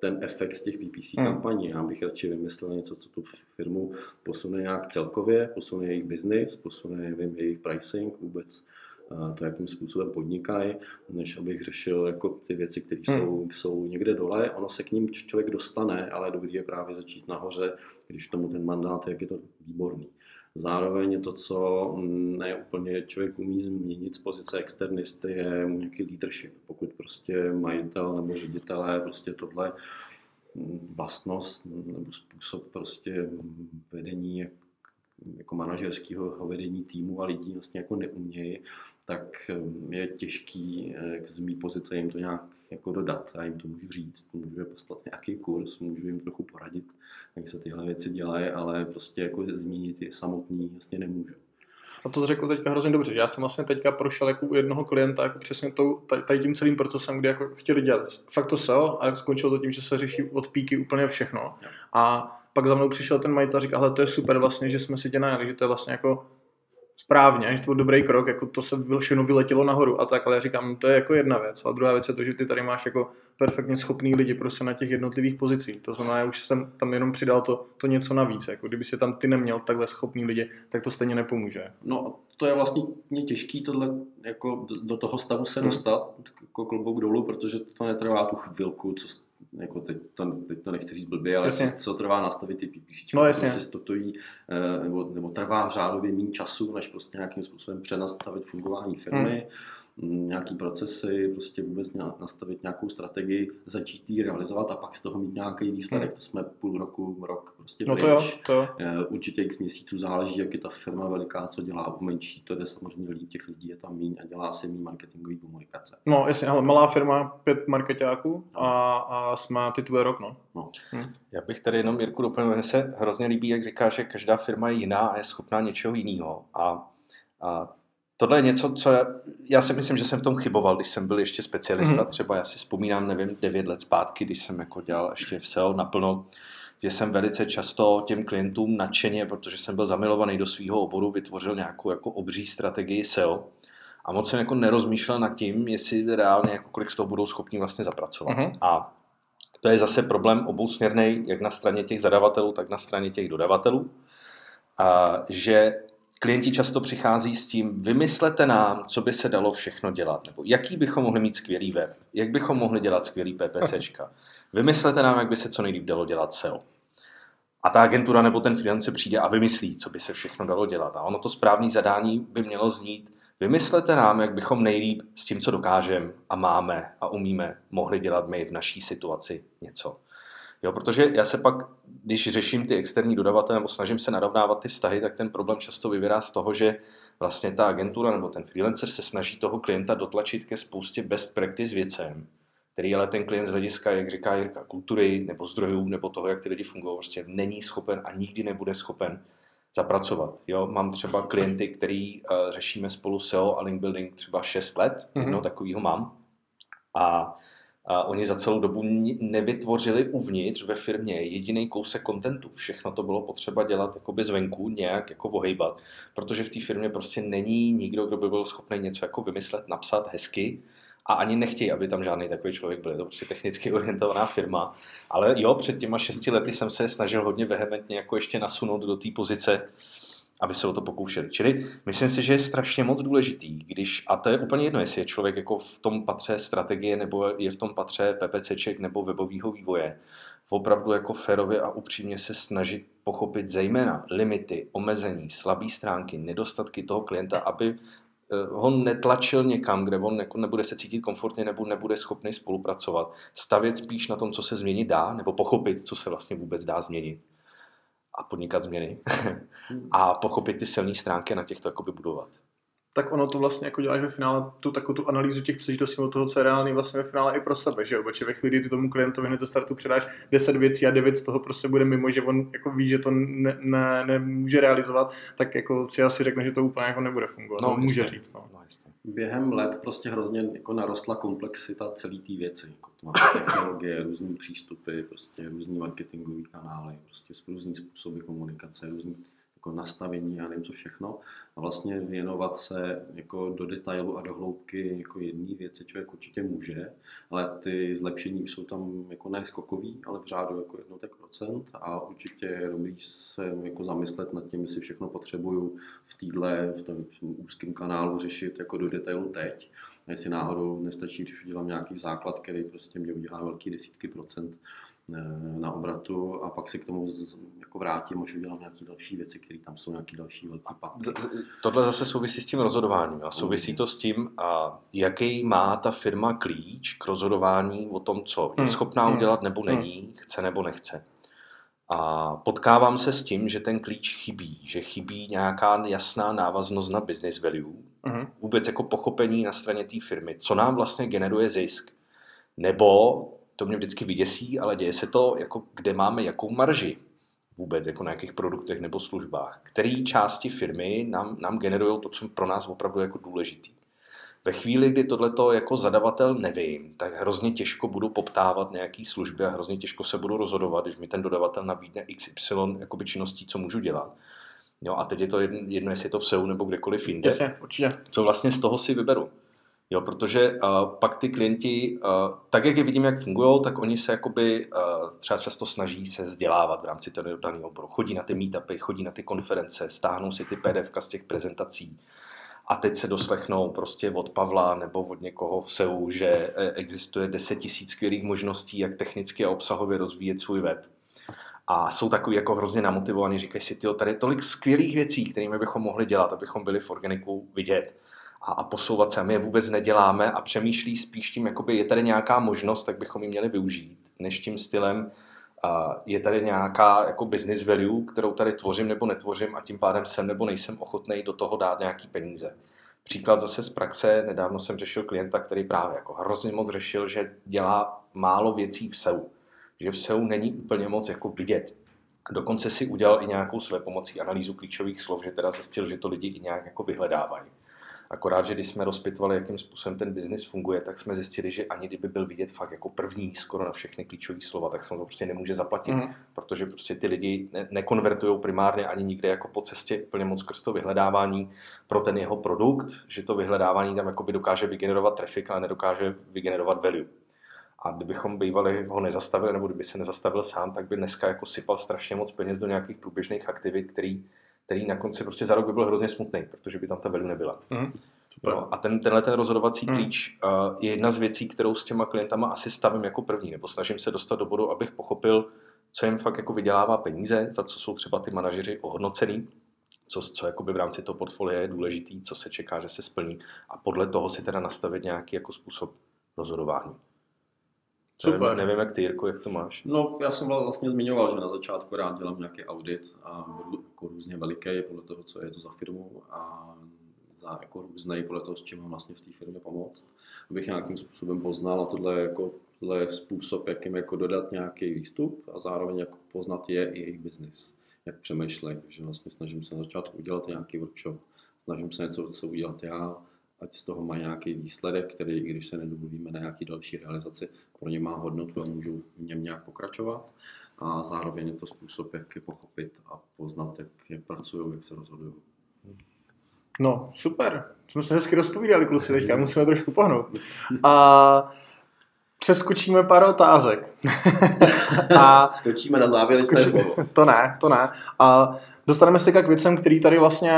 ten efekt z těch PPC hmm. kampaní. Já bych radši vymyslel něco, co tu firmu posune nějak celkově, posune jejich business, posune nevím, jejich pricing, vůbec to, jakým způsobem podnikají, než abych řešil jako ty věci, které hmm. jsou, jsou někde dole. Ono se k ním člověk dostane, ale dobrý je právě začít nahoře, když tomu ten mandát, jak je to výborný. Zároveň to, co ne úplně člověk umí změnit z pozice externisty, je nějaký leadership. Pokud prostě majitel nebo ředitelé prostě tohle vlastnost nebo způsob prostě vedení jako manažerského vedení týmu a lidí vlastně jako neumějí, tak je těžký z mý pozice jim to nějak jako dodat. Já jim to můžu říct, můžu je poslat nějaký kurz, můžu jim trochu poradit, jak se tyhle věci dělají, ale prostě jako zmínit je samotný vlastně nemůžu. A to řekl teďka hrozně dobře, že já jsem vlastně teďka prošel jako u jednoho klienta jako přesně tou, tady tím celým procesem, kdy jako chtěli dělat fakt to SEO a skončilo to tím, že se řeší od píky úplně všechno. A pak za mnou přišel ten majitel a říkal, ale to je super vlastně, že jsme si tě najali, že to je vlastně jako správně, že to byl dobrý krok, jako to se všechno vyletělo nahoru a tak, ale já říkám, to je jako jedna věc. A druhá věc je to, že ty tady máš jako perfektně schopný lidi prostě na těch jednotlivých pozicích. To znamená, já už jsem tam jenom přidal to, to něco navíc. Jako kdyby si tam ty neměl takhle schopný lidi, tak to stejně nepomůže. No to je vlastně těžký tohle, jako do, toho stavu se hmm. dostat, jako klobouk dolů, protože to netrvá tu chvilku, co jako teď to, teď to nechci říct blbě, ale jasně. co trvá nastavit ty PPC, no, jasně. prostě stojí, eh, nebo, nebo trvá v řádově méně času, než prostě nějakým způsobem přenastavit fungování firmy. Hmm nějaký procesy, prostě vůbec nastavit nějakou strategii, začít ji realizovat a pak z toho mít nějaký výsledek. Hmm. To jsme půl roku, rok prostě No to jo, to jo. Eh, určitě x měsíců záleží, jak je ta firma veliká, co dělá, umenší, to jde samozřejmě líp, těch lidí je tam méně a dělá si méně marketingový komunikace. No jasně, ale malá firma, pět marketáků a, a jsme tituluje rok, no. no. Hmm. Já bych tady jenom Jirku doplnil, že se hrozně líbí, jak říká, že každá firma je jiná a je schopná něčeho jiného. A, a tohle je něco, co já, já si myslím, že jsem v tom chyboval, když jsem byl ještě specialista. Mm-hmm. Třeba já si vzpomínám, nevím, devět let zpátky, když jsem jako dělal ještě v SEO naplno, že jsem velice často těm klientům nadšeně, protože jsem byl zamilovaný do svého oboru, vytvořil nějakou jako obří strategii SEO a moc jsem jako nerozmýšlel nad tím, jestli reálně jako kolik z toho budou schopni vlastně zapracovat. Mm-hmm. A to je zase problém obousměrný, jak na straně těch zadavatelů, tak na straně těch dodavatelů. A že klienti často přichází s tím, vymyslete nám, co by se dalo všechno dělat, nebo jaký bychom mohli mít skvělý web, jak bychom mohli dělat skvělý PPCčka. Vymyslete nám, jak by se co nejlíp dalo dělat SEO. A ta agentura nebo ten freelancer přijde a vymyslí, co by se všechno dalo dělat. A ono to správné zadání by mělo znít, vymyslete nám, jak bychom nejlíp s tím, co dokážeme a máme a umíme, mohli dělat my v naší situaci něco. Jo, protože já se pak, když řeším ty externí dodavatele nebo snažím se narovnávat ty vztahy, tak ten problém často vyvírá z toho, že vlastně ta agentura nebo ten freelancer se snaží toho klienta dotlačit ke spoustě best practice věcem, který ale ten klient z hlediska, jak říká Jirka, kultury nebo zdrojů nebo toho, jak ty lidi fungují, prostě není schopen a nikdy nebude schopen zapracovat. Jo, mám třeba klienty, který uh, řešíme spolu SEO a link building třeba 6 let, mm-hmm. jedno takovýho mám. A a oni za celou dobu nevytvořili uvnitř ve firmě jediný kousek kontentu. Všechno to bylo potřeba dělat jakoby zvenku, nějak jako ohejbat, protože v té firmě prostě není nikdo, kdo by byl schopný něco jako vymyslet, napsat hezky a ani nechtějí, aby tam žádný takový člověk byl. Je to prostě technicky orientovaná firma. Ale jo, před těma šesti lety jsem se snažil hodně vehementně jako ještě nasunout do té pozice, aby se o to pokoušeli. Čili myslím si, že je strašně moc důležitý, když, a to je úplně jedno, jestli je člověk jako v tom patře strategie, nebo je v tom patře PPCček nebo webového vývoje, opravdu jako férově a upřímně se snažit pochopit zejména limity, omezení, slabé stránky, nedostatky toho klienta, aby eh, ho netlačil někam, kde on jako nebude se cítit komfortně nebo nebude schopný spolupracovat. Stavět spíš na tom, co se změnit dá, nebo pochopit, co se vlastně vůbec dá změnit a podnikat změny a pochopit ty silné stránky na těchto jakoby budovat. Tak ono to vlastně jako děláš ve finále tu takovou tu analýzu těch příležitostí od toho, co je reálný vlastně ve finále i pro sebe, že jo? Protože ve chvíli ty tomu klientovi hned ze startu předáš 10 věcí a 9 z toho prostě bude mimo, že on jako ví, že to ne, ne, nemůže realizovat, tak jako si asi řekne, že to úplně jako nebude fungovat. No, může říct. No. no Během let prostě hrozně jako narostla komplexita celé té věci. Jako to technologie, různé přístupy, prostě různý marketingové kanály, prostě různý způsoby komunikace, různý jako nastavení a nevím co všechno. A vlastně věnovat se jako do detailu a do hloubky jako jedné věci člověk určitě může, ale ty zlepšení jsou tam jako ne skokový, ale v řádu jako jednotek procent a určitě je dobrý se jako zamyslet nad tím, jestli všechno potřebuju v týdle, v tom úzkém kanálu řešit jako do detailu teď. A jestli náhodou nestačí, když udělám nějaký základ, který prostě mě udělá velký desítky procent, na obratu a pak si k tomu jako vrátím, až udělám nějaké další věci, které tam jsou, nějaké další velké paky. Tohle zase souvisí s tím rozhodováním a souvisí to s tím, a jaký má ta firma klíč k rozhodování o tom, co je hmm. schopná hmm. udělat nebo hmm. není, chce nebo nechce. A potkávám se s tím, že ten klíč chybí, že chybí nějaká jasná návaznost na business value Uh-huh. Vůbec jako pochopení na straně té firmy, co nám vlastně generuje zisk. Nebo, to mě vždycky vyděsí, ale děje se to, jako kde máme jakou marži vůbec, jako na jakých produktech nebo službách. Které části firmy nám, nám generují to, co pro nás opravdu jako důležitý. Ve chvíli, kdy tohleto jako zadavatel nevím, tak hrozně těžko budu poptávat nějaký služby a hrozně těžko se budu rozhodovat, když mi ten dodavatel nabídne XY jakoby činností, co můžu dělat. Jo, a teď je to jedno, jedno, jestli je to v SEU nebo kdekoliv jinde. Jasně, určitě. Co vlastně z toho si vyberu. Jo, protože uh, pak ty klienti, uh, tak jak je vidím, jak fungují, tak oni se jakoby uh, třeba často snaží se vzdělávat v rámci toho daného oboru. Chodí na ty meetupy, chodí na ty konference, stáhnou si ty PDF z těch prezentací a teď se doslechnou prostě od Pavla nebo od někoho v SEU, že existuje 10 tisíc skvělých možností, jak technicky a obsahově rozvíjet svůj web. A jsou takový jako hrozně namotivovaní, říkají si, tyjo, tady je tolik skvělých věcí, kterými bychom mohli dělat, abychom byli v organiku vidět a, a posouvat se. A my je vůbec neděláme a přemýšlí spíš tím, jakoby je tady nějaká možnost, tak bychom ji měli využít, než tím stylem, je tady nějaká jako business value, kterou tady tvořím nebo netvořím a tím pádem jsem nebo nejsem ochotný do toho dát nějaký peníze. Příklad zase z praxe, nedávno jsem řešil klienta, který právě jako hrozně moc řešil, že dělá málo věcí v SEO. Že v SEO není úplně moc jako vidět. Dokonce si udělal i nějakou své pomocí analýzu klíčových slov, že teda zjistil, že to lidi i nějak jako vyhledávají. Akorát, že když jsme rozpitovali, jakým způsobem ten biznis funguje, tak jsme zjistili, že ani kdyby byl vidět fakt jako první skoro na všechny klíčové slova, tak se to prostě nemůže zaplatit, mm. protože prostě ty lidi ne- nekonvertují primárně ani nikde jako po cestě úplně moc skrz to vyhledávání pro ten jeho produkt, že to vyhledávání tam by dokáže vygenerovat traffic, ale nedokáže vygenerovat value. A kdybychom bývali ho nezastavili, nebo kdyby se nezastavil sám, tak by dneska jako sypal strašně moc peněz do nějakých průběžných aktivit, který který na konci prostě za rok by byl hrozně smutný, protože by tam ta value nebyla. Mm, super. No, a ten, tenhle ten rozhodovací mm. klíč uh, je jedna z věcí, kterou s těma klientama asi stavím jako první, nebo snažím se dostat do bodu, abych pochopil, co jim fakt jako vydělává peníze, za co jsou třeba ty manažeři ohodnocený, co, co jakoby v rámci toho portfolia je důležitý, co se čeká, že se splní a podle toho si teda nastavit nějaký jako způsob rozhodování. Super. Nevím, nevím, jak ty, Jirko, jak to máš? No, já jsem vlastně zmiňoval, že na začátku rád dělám nějaký audit a jako různě veliký podle toho, co je to za firmu a za jako různý podle toho, s čím mám vlastně v té firmě pomoct, abych nějakým způsobem poznal a tohle je jako tohle je způsob, jakým jako dodat nějaký výstup a zároveň jako poznat je i jejich biznis, jak přemýšlejí. Takže vlastně snažím se na začátku udělat nějaký workshop, snažím se něco, co udělat já, ať z toho má nějaký výsledek, který, i když se nedomluvíme na nějaký další realizaci, pro ně má hodnotu a můžou v něm nějak pokračovat. A zároveň je to způsob, jak je pochopit a poznat, jak, jak pracují, jak se rozhodují. No, super. Jsme se hezky rozpovídali, kluci, teďka musíme trošku pohnout. A přeskočíme pár otázek. a skočíme na závěrečné slovo. To ne, to ne. A dostaneme se k věcem, který tady vlastně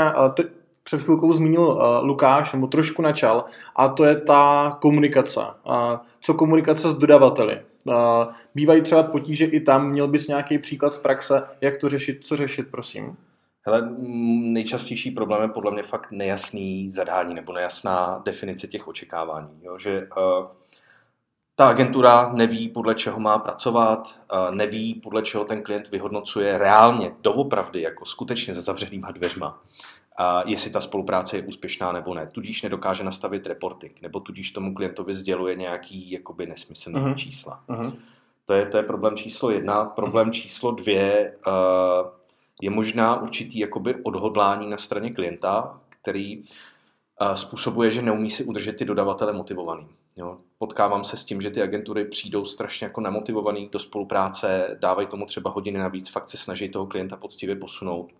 před chvilkou zmínil uh, Lukáš, nebo trošku načal, a to je ta komunikace. Uh, co komunikace s dodavateli? Uh, bývají třeba potíže i tam, měl bys nějaký příklad z praxe, jak to řešit, co řešit, prosím? Hele, nejčastější problém je podle mě fakt nejasný zadání nebo nejasná definice těch očekávání. Jo? Že uh, ta agentura neví, podle čeho má pracovat, uh, neví, podle čeho ten klient vyhodnocuje reálně, doopravdy, jako skutečně za zavřenýma dveřma a jestli ta spolupráce je úspěšná nebo ne. Tudíž nedokáže nastavit reporting, nebo tudíž tomu klientovi sděluje nějaký jakoby nesmyslný uh-huh. čísla. Uh-huh. To, je, to je problém číslo jedna. Problém uh-huh. číslo dvě uh, je možná určitý jakoby odhodlání na straně klienta, který uh, způsobuje, že neumí si udržet ty dodavatele motivovaný. Jo. Potkávám se s tím, že ty agentury přijdou strašně jako namotivovaný do spolupráce, dávají tomu třeba hodiny navíc, fakt se snaží toho klienta poctivě posunout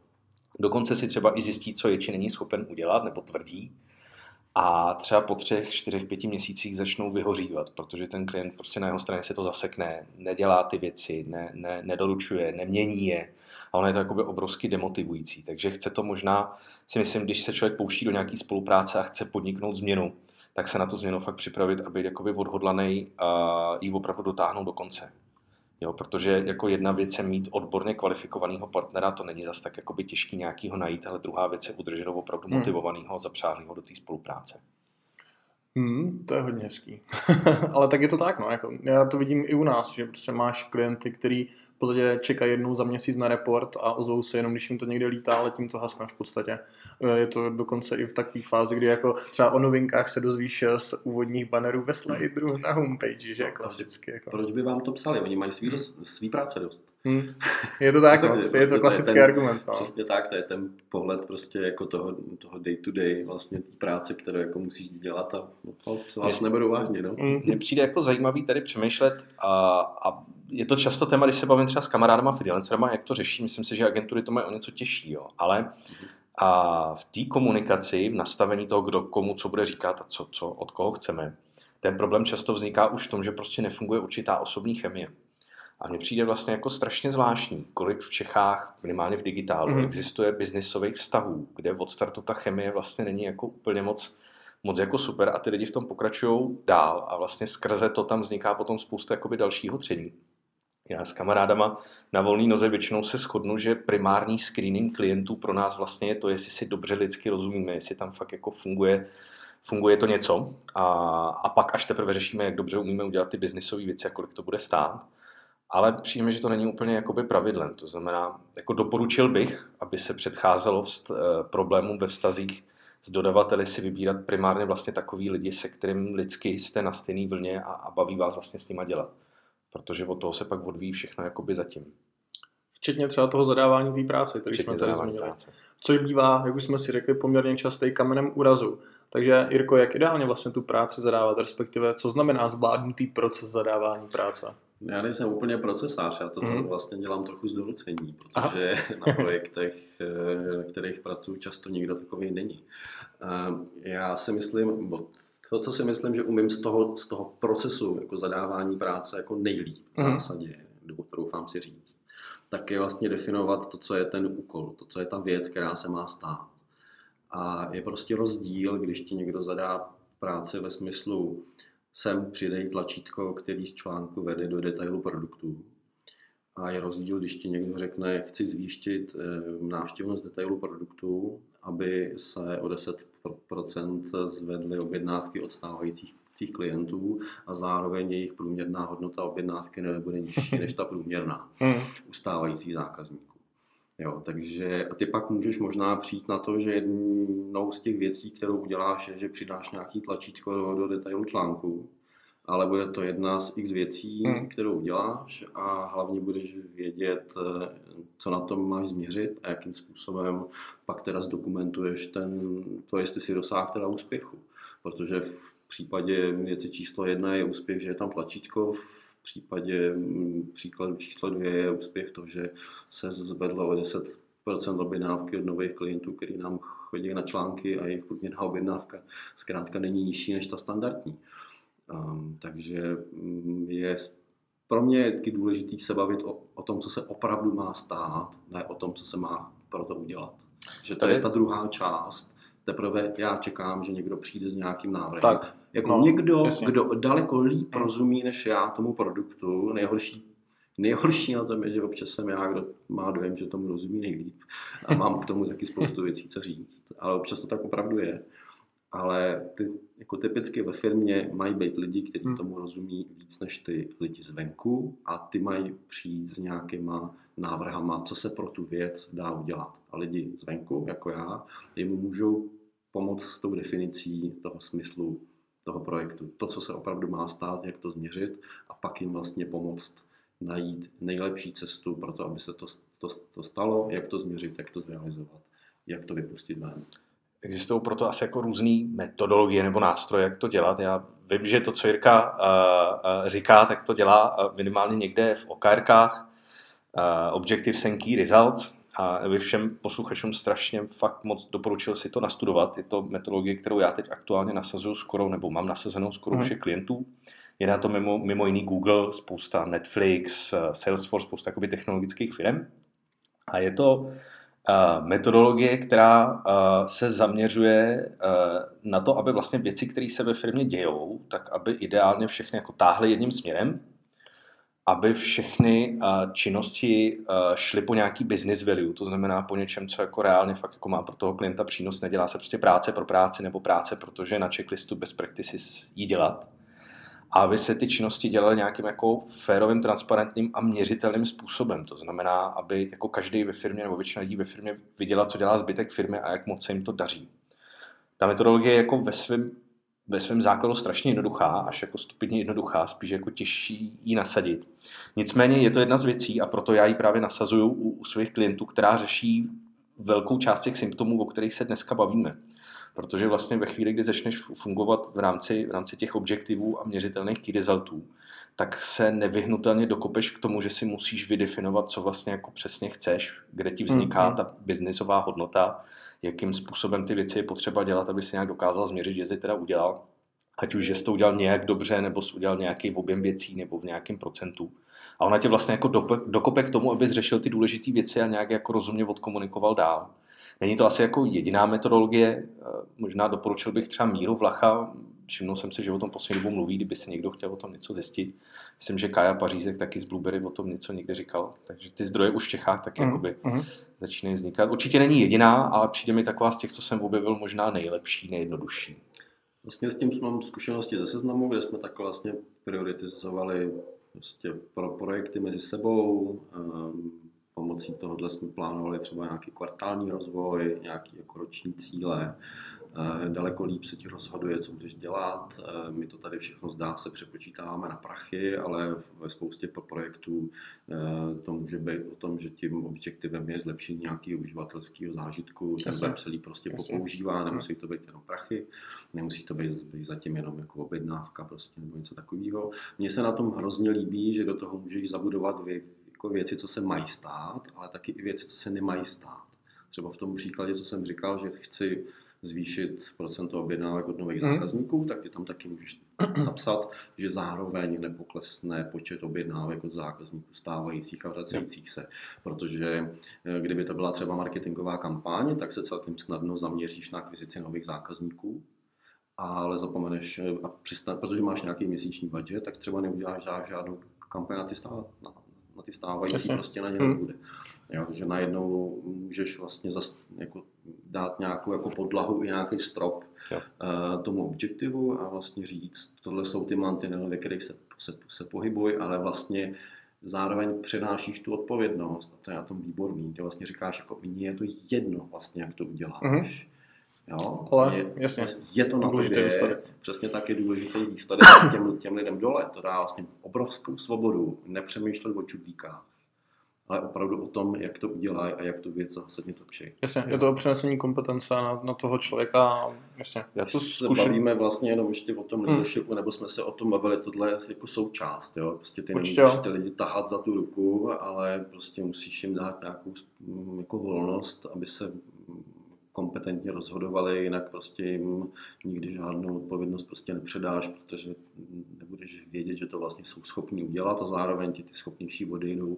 Dokonce si třeba i zjistí, co je či není schopen udělat, nebo tvrdí. A třeba po třech, čtyřech, pěti měsících začnou vyhořívat, protože ten klient prostě na jeho straně se to zasekne, nedělá ty věci, ne, ne, nedoručuje, nemění je. A ono je to jakoby obrovsky demotivující. Takže chce to možná, si myslím, když se člověk pouští do nějaké spolupráce a chce podniknout změnu, tak se na tu změnu fakt připravit a být jakoby odhodlaný a ji opravdu dotáhnout do konce. Jo, protože jako jedna věc je mít odborně kvalifikovaného partnera, to není zas tak jakoby těžký nějakýho najít, ale druhá věc je udržet ho opravdu hmm. motivovaného a zapřáhlého do té spolupráce. Hmm, to je hodně hezký. ale tak je to tak, no. Jako, já to vidím i u nás, že prostě máš klienty, který podstatě čekají jednou za měsíc na report a ozvou se jenom, když jim to někde lítá, ale tím to hasne v podstatě. Je to dokonce i v takové fázi, kdy jako třeba o novinkách se dozvíš z úvodních bannerů ve slideru na homepage, že klasicky. Jako. Proč by vám to psali? Oni mají svý, svý práce dost. Hmm. Je to tak, no. je prostě to klasický ten, argument. No. Přesně tak, to je ten pohled prostě jako toho, toho day to day vlastně práce, kterou jako musíš dělat a se vás neberu vážně. No. Hmm. Mně přijde jako zajímavý tady přemýšlet a, a je to často téma, když se bavím třeba s kamarádama freelancerama, jak to řeší, myslím si, že agentury to mají o něco těžší, jo. ale a v té komunikaci, v nastavení toho, kdo komu co bude říkat a co, co od koho chceme, ten problém často vzniká už v tom, že prostě nefunguje určitá osobní chemie. A mně přijde vlastně jako strašně zvláštní, kolik v Čechách, minimálně v digitálu, mm. existuje biznisových vztahů, kde od startu ta chemie vlastně není jako úplně moc, moc jako super a ty lidi v tom pokračují dál a vlastně skrze to tam vzniká potom spousta jakoby dalšího tření. Já s kamarádama na volný noze většinou se shodnu, že primární screening klientů pro nás vlastně je to, jestli si dobře lidsky rozumíme, jestli tam fakt jako funguje, funguje to něco a, a pak až teprve řešíme, jak dobře umíme udělat ty biznisové věci a kolik to bude stát ale přijme, že to není úplně jakoby pravidlem. To znamená, jako doporučil bych, aby se předcházelo vst, eh, problémům ve vztazích s dodavateli si vybírat primárně vlastně takový lidi, se kterým lidsky jste na stejné vlně a, a baví vás vlastně s nima dělat. Protože od toho se pak odvíjí všechno jakoby zatím. Včetně třeba toho zadávání té práce, který jsme tady zmínili. Práce. Což bývá, jak už jsme si řekli, poměrně častý kamenem úrazu. Takže Jirko, jak ideálně vlastně tu práci zadávat, respektive co znamená zvládnutý proces zadávání práce? Já nejsem úplně procesář, já to mm. vlastně dělám trochu z donucení, protože Aha. na projektech, eh, na kterých pracuji, často nikdo takový není. Eh, já si myslím, to, co si myslím, že umím z toho, z toho procesu jako zadávání práce jako nejlíp v mhm. zásadě, doufám si říct, tak je vlastně definovat to, co je ten úkol, to, co je ta věc, která se má stát. A je prostě rozdíl, když ti někdo zadá práci ve smyslu, sem přidej tlačítko, který z článku vede do detailu produktů. A je rozdíl, když ti někdo řekne, chci zvýštit eh, návštěvnost detailu produktů, aby se o 10% zvedly objednávky od stávajících klientů a zároveň jejich průměrná hodnota objednávky nebude nižší než ta průměrná hmm. u stávajících zákazníků. Jo, takže a ty pak můžeš možná přijít na to, že jednou z těch věcí, kterou uděláš, je, že přidáš nějaký tlačítko do, do detailu článku, ale bude to jedna z x věcí, hmm. kterou uděláš a hlavně budeš vědět, eh, co na tom máš změřit a jakým způsobem pak teda zdokumentuješ ten, to, jestli si dosáhl teda úspěchu. Protože v případě věci číslo jedna je úspěch, že je tam tlačítko, v případě mm, příkladu číslo dvě je úspěch to, že se zvedlo o 10% objednávky od nových klientů, který nám chodí na články a jejich průměrná objednávka zkrátka není nižší než ta standardní. Um, takže mm, je pro mě je vždycky důležité se bavit o, o tom, co se opravdu má stát, ne o tom, co se má pro to udělat. Že to je ta druhá část. Teprve já čekám, že někdo přijde s nějakým návrhem. Tak, jako no, někdo, jasně. kdo daleko líp hmm. rozumí než já tomu produktu, nejhorší Nejhorší na tom je, že občas jsem já, kdo má dojem, že tomu rozumí nejlíp a mám k tomu taky spoustu věcí, co říct. Ale občas to tak opravdu je. Ale ty, jako typicky ve firmě mají být lidi, kteří hmm. tomu rozumí víc než ty lidi zvenku a ty mají přijít s nějakýma návrhama, co se pro tu věc dá udělat. A lidi zvenku, jako já, jim můžou pomoct s tou definicí toho smyslu toho projektu. To, co se opravdu má stát, jak to změřit a pak jim vlastně pomoct najít nejlepší cestu pro to, aby se to, to, to stalo, jak to změřit, jak to zrealizovat, jak to vypustit ven. Existují proto asi jako různé metodologie nebo nástroje, jak to dělat. Já vím, že to, co Jirka uh, říká, tak to dělá uh, minimálně někde v OKRkách, uh, Objective and Key Results. A bych všem posluchačům strašně fakt moc doporučil si to nastudovat. Je to metodologie, kterou já teď aktuálně nasazuju skoro, nebo mám nasazenou skoro mm. všech klientů. Je na to mimo, mimo jiný Google, spousta Netflix, Salesforce, spousta jakoby technologických firm. A je to metodologie, která se zaměřuje na to, aby vlastně věci, které se ve firmě dějou, tak aby ideálně všechny jako táhly jedním směrem, aby všechny činnosti šly po nějaký business value, to znamená po něčem, co jako reálně fakt jako má pro toho klienta přínos, nedělá se prostě práce pro práci nebo práce, protože na checklistu best practices jí dělat. aby se ty činnosti dělaly nějakým jako férovým, transparentním a měřitelným způsobem. To znamená, aby jako každý ve firmě nebo většina lidí ve firmě viděla, co dělá zbytek firmy a jak moc se jim to daří. Ta metodologie je jako ve svém ve svém základu strašně jednoduchá, až jako stupidně jednoduchá, spíš jako těžší ji nasadit. Nicméně je to jedna z věcí a proto já ji právě nasazuju u, u svých klientů, která řeší velkou část těch symptomů, o kterých se dneska bavíme. Protože vlastně ve chvíli, kdy začneš fungovat v rámci, v rámci těch objektivů a měřitelných key resultů, tak se nevyhnutelně dokopeš k tomu, že si musíš vydefinovat, co vlastně jako přesně chceš, kde ti vzniká mm-hmm. ta biznisová hodnota, jakým způsobem ty věci je potřeba dělat, aby se nějak dokázal změřit, že jsi teda udělal. Ať už, že jsi to udělal nějak dobře, nebo jsi udělal nějaký objem věcí, nebo v nějakém procentu. A ona tě vlastně jako dokope k tomu, abys řešil ty důležité věci a nějak jako rozumně odkomunikoval dál. Není to asi jako jediná metodologie, eh, možná doporučil bych třeba Míru Vlacha, všimnul jsem si, že o tom poslední dobou mluví, kdyby se někdo chtěl o tom něco zjistit. Myslím, že Kaja Pařízek taky z Blueberry o tom něco někde říkal, takže ty zdroje už v Čechách taky mm, jakoby mm. začínají vznikat. Určitě není jediná, ale přijde mi taková z těch, co jsem objevil, možná nejlepší, nejjednodušší. Vlastně s tím mám zkušenosti ze seznamu, kde jsme takhle vlastně prioritizovali prostě pro projekty mezi sebou, um, pomocí tohohle jsme plánovali třeba nějaký kvartální rozvoj, nějaký jako roční cíle, daleko líp se ti rozhoduje, co budeš dělat. Eh, my to tady všechno zdá se přepočítáváme na prachy, ale ve spoustě projektů eh, to může být o tom, že tím objektivem je zlepšení nějakého uživatelského zážitku. Ten web celý prostě Jasně. popoužívá, nemusí to být jenom prachy, nemusí to být, být zatím jenom jako objednávka prostě nebo něco takového. Mně se na tom hrozně líbí, že do toho můžeš zabudovat vě, jako věci, co se mají stát, ale taky i věci, co se nemají stát. Třeba v tom příkladě, co jsem říkal, že chci zvýšit procento objednávek od nových hmm. zákazníků, tak ty tam taky můžeš napsat, že zároveň nepoklesne počet objednávek od zákazníků stávajících a vracejících se. Protože eh, kdyby to byla třeba marketingová kampaň, tak se celkem snadno zaměříš na akvizici nových zákazníků, ale zapomeneš, eh, a přistan, protože máš nějaký měsíční budget, tak třeba neuděláš žádnou kampaň na ty, na, na ty stávající, Jasně. prostě na ně hmm. bude. Jo, že najednou můžeš vlastně zas, jako dát nějakou jako podlahu i nějaký strop uh, tomu objektivu a vlastně říct, tohle jsou ty mantinely, ve kterých se, se, se pohybuj, ale vlastně zároveň přenášíš tu odpovědnost a to je na tom výborný. Ty vlastně říkáš, jako mně je to jedno vlastně, jak to uděláš. Mm-hmm. Jo? Ale je, jasně. je to na tobě, přesně tak je důležitý výsledek těm, těm lidem dole. To dá vlastně obrovskou svobodu nepřemýšlet o čudlíkách ale opravdu o tom, jak to udělají a jak tu věc zásadně zlepší. Jasně, je to o přenesení kompetence na, na toho člověka. Jasně, já to se bavíme vlastně jenom ještě o tom hmm. leadershipu, hmm. nebo jsme se o tom bavili, tohle je jako součást, jo? Prostě ty Určitě, nemůžeš ty lidi tahat za tu ruku, ale prostě musíš jim dát nějakou jako volnost, aby se kompetentně rozhodovali, jinak prostě jim nikdy žádnou odpovědnost prostě nepředáš, protože nebudeš vědět, že to vlastně jsou schopni udělat a zároveň ti ty schopnější odejdou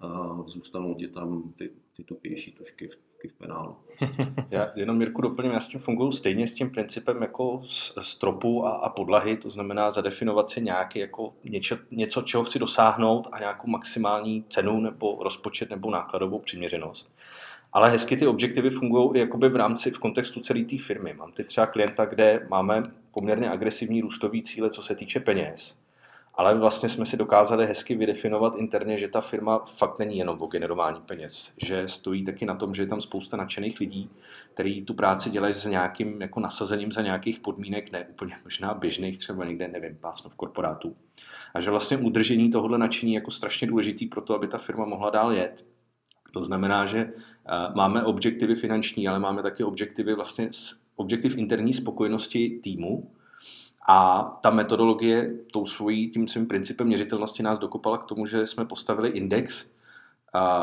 a zůstanou ti tam ty, ty tupější tušky v, v penálu. Já jenom Mirku doplním, já s tím funguji stejně s tím principem jako stropu a, a podlahy, to znamená zadefinovat si nějaký jako něco, něco, čeho chci dosáhnout a nějakou maximální cenu nebo rozpočet nebo nákladovou přiměřenost. Ale hezky ty objektivy fungují i jakoby v rámci, v kontextu celé té firmy. Mám ty třeba klienta, kde máme poměrně agresivní růstový cíle, co se týče peněz. Ale vlastně jsme si dokázali hezky vydefinovat interně, že ta firma fakt není jenom o generování peněz. Že stojí taky na tom, že je tam spousta nadšených lidí, kteří tu práci dělají s nějakým jako nasazením za nějakých podmínek, ne úplně možná běžných, třeba někde, nevím, pásno v korporátu. A že vlastně udržení tohohle nadšení je jako strašně důležitý pro to, aby ta firma mohla dál jet. To znamená, že eh, máme objektivy finanční, ale máme také objektivy vlastně objektiv interní spokojenosti týmu, a ta metodologie tou svojí, tím svým principem měřitelnosti nás dokopala k tomu, že jsme postavili index,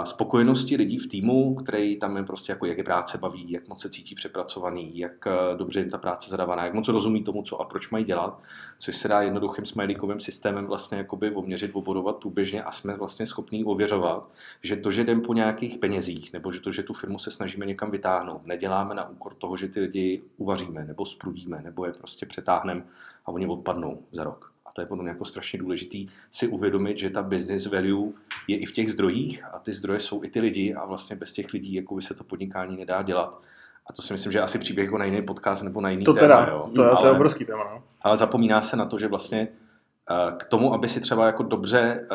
spokojenosti lidí v týmu, který tam je prostě jako, jak je práce baví, jak moc se cítí přepracovaný, jak eh, dobře jim ta práce zadávaná, jak moc rozumí tomu, co a proč mají dělat, což se dá jednoduchým smajlíkovým systémem vlastně jakoby oměřit, obodovat průběžně a jsme vlastně schopní ověřovat, že to, že jdem po nějakých penězích, nebo že to, že tu firmu se snažíme někam vytáhnout, neděláme na úkor toho, že ty lidi uvaříme, nebo sprudíme, nebo je prostě přetáhneme a oni odpadnou za rok. A to je podle mě jako strašně důležitý si uvědomit, že ta business value je i v těch zdrojích a ty zdroje jsou i ty lidi a vlastně bez těch lidí jako by se to podnikání nedá dělat. A to si myslím, že asi příběh jako na jiný podcast nebo na jiný to téma. Teda, jo. To, je, to je obrovský téma. No. Ale zapomíná se na to, že vlastně K tomu, aby si třeba jako dobře,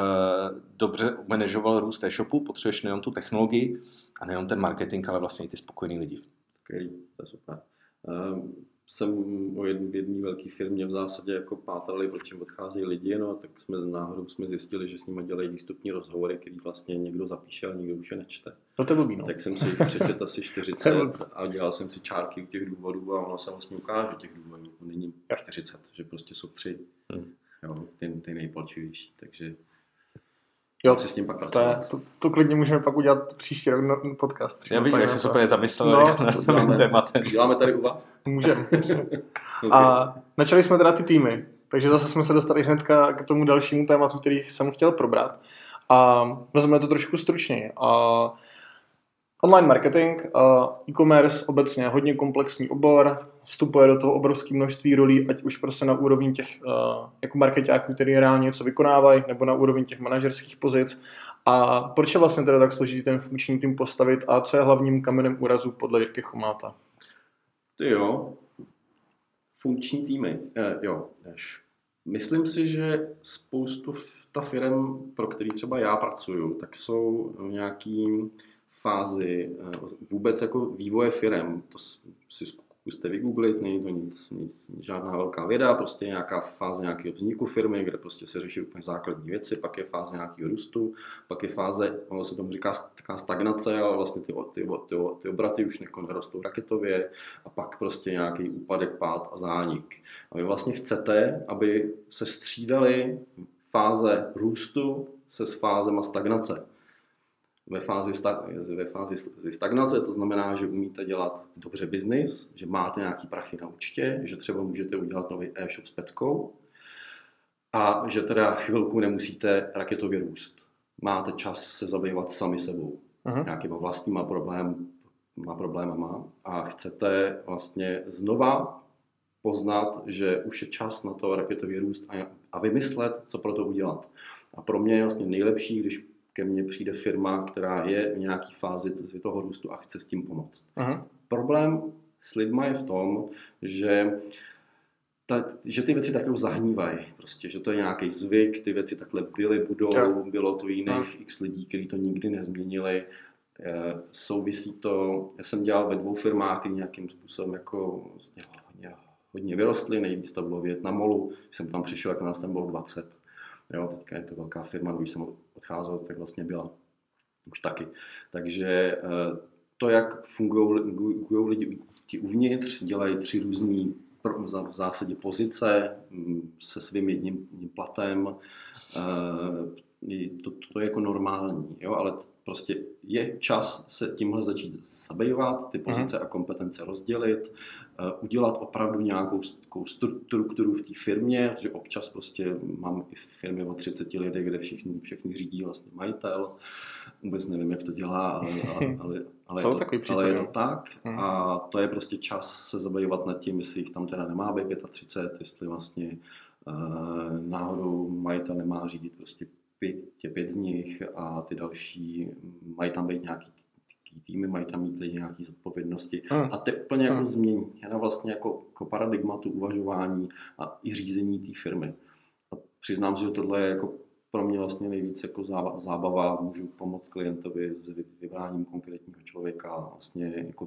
dobře manažoval růst e-shopu, potřebuješ nejen tu technologii a nejen ten marketing, ale vlastně i ty spokojený lidi. Skvělý, to je super. Ehm, jsem o jedné velké firmě v zásadě jako pátrali, proč jim odcházejí lidi, no a tak jsme z náhodou jsme zjistili, že s nimi dělají výstupní rozhovory, který vlastně někdo zapíše, ale nikdo už je nečte. No to blbý, no. Tak jsem si jich přečet asi 40 a dělal jsem si čárky u těch důvodů a ono se vlastně ukáže těch důvodů. Není 40, že prostě jsou tři. Hmm. Jo, ty, ty nejpalčivější, takže Jo, si s tím pak to, je, to, to, klidně můžeme pak udělat příští rok no, podcast. Já vidím, jak jsi se úplně zamyslel no, na tématem. Děláme tady u vás? Můžeme. A načali jsme teda ty týmy, takže zase jsme se dostali hnedka k tomu dalšímu tématu, který jsem chtěl probrat. A vezmeme to trošku stručněji. A Online marketing, e-commerce obecně hodně komplexní obor, vstupuje do toho obrovské množství rolí, ať už prostě na úrovni těch jako marketáků, který reálně něco vykonávají, nebo na úrovni těch manažerských pozic. A proč je vlastně teda tak složitý ten funkční tým postavit a co je hlavním kamenem úrazu podle Jirky Chomáta? Ty jo, funkční týmy, eh, jo, než. Myslím si, že spoustu ta firm, pro který třeba já pracuju, tak jsou nějakým fázi eh, vůbec jako vývoje firm, to si zkuste vygooglit, není to nic, nic, žádná velká věda, prostě nějaká fáze nějakého vzniku firmy, kde prostě se řeší úplně základní věci, pak je fáze nějakého růstu, pak je fáze, ono se tomu říká taková stagnace, ale vlastně ty, ty, ty, ty obraty už nerostou raketově a pak prostě nějaký úpadek, pád a zánik. A vy vlastně chcete, aby se střídaly fáze růstu se s fázema stagnace ve fázi, ve fázi stagnace, to znamená, že umíte dělat dobře biznis, že máte nějaký prachy na účtě, že třeba můžete udělat nový e-shop s peckou a že teda chvilku nemusíte raketově růst. Máte čas se zabývat sami sebou, uh-huh. nějakýma vlastníma problém, má problémama a chcete vlastně znova poznat, že už je čas na to raketový růst a, a vymyslet, co pro to udělat. A pro mě je vlastně nejlepší, když ke mně přijde firma, která je v nějaké fázi toho růstu a chce s tím pomoct. Aha. Problém s lidma je v tom, že ta, že ty věci takhle zahnívají, prostě, že to je nějaký zvyk, ty věci takhle byly, budou, jo. bylo to jiných Aha. x lidí, kteří to nikdy nezměnili. E, souvisí to, já jsem dělal ve dvou firmách, které nějakým způsobem jako hodně, hodně vyrostly, nejvíc to bylo v Molu, jsem tam přišel, jak nás tam bylo 20. Jo, teďka je to velká firma, když jsem odcházel, tak vlastně byla už taky. Takže eh, to, jak fungují lidi ti uvnitř, dělají tři různé v zásadě pozice mm, se svým jedním, platem, eh, to, to je jako normální, jo, ale prostě je čas se tímhle začít zabývat, ty pozice a kompetence rozdělit, udělat opravdu nějakou strukturu v té firmě, že občas prostě mám i firmy o 30 lidech, kde všichni, všichni řídí vlastně majitel. Vůbec nevím, jak to dělá, ale, ale, ale, ale, je, to, ale je to tak. Hmm. A to je prostě čas se zabývat nad tím, jestli jich tam teda nemá být 35, jestli vlastně uh, náhodou majitel nemá řídit prostě pět, pět z nich a ty další mají tam být nějaký týmy, mají tam mít lidi nějaké zodpovědnosti. Hmm. A to je úplně jako hmm. změna vlastně jako, jako paradigmatu uvažování a i řízení té firmy. A přiznám si, že tohle je jako pro mě vlastně nejvíc jako zábava, můžu pomoct klientovi s vybráním konkrétního člověka vlastně jako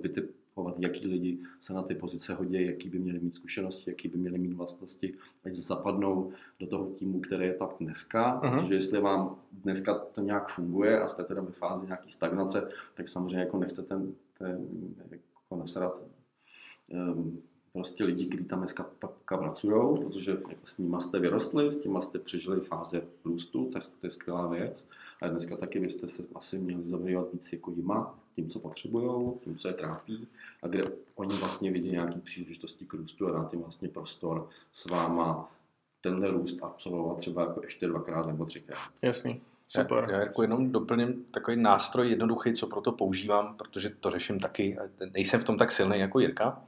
vytipovat, jaký lidi se na ty pozice hodí, jaký by měli mít zkušenosti, jaký by měli mít vlastnosti, ať zapadnou do toho týmu, který je tam dneska, uh-huh. protože jestli vám dneska to nějak funguje a jste teda ve fázi nějaký stagnace, tak samozřejmě jako nechcete ten, jako nasrat um, prostě lidi, kteří tam dneska pracují, protože jako s nimi jste vyrostli, s nimi jste přežili fáze růstu, tak to je skvělá věc. A dneska taky byste se asi měli zabývat víc jako jima, tím, co potřebují, tím, co je trápí a kde oni vlastně vidí nějaké příležitosti k růstu a dát jim vlastně prostor s váma tenhle růst absolvovat třeba jako ještě dvakrát nebo třikrát. Jasný. Super. Já, já jako jenom doplním takový nástroj jednoduchý, co pro to používám, protože to řeším taky. Nejsem v tom tak silný jako Jirka,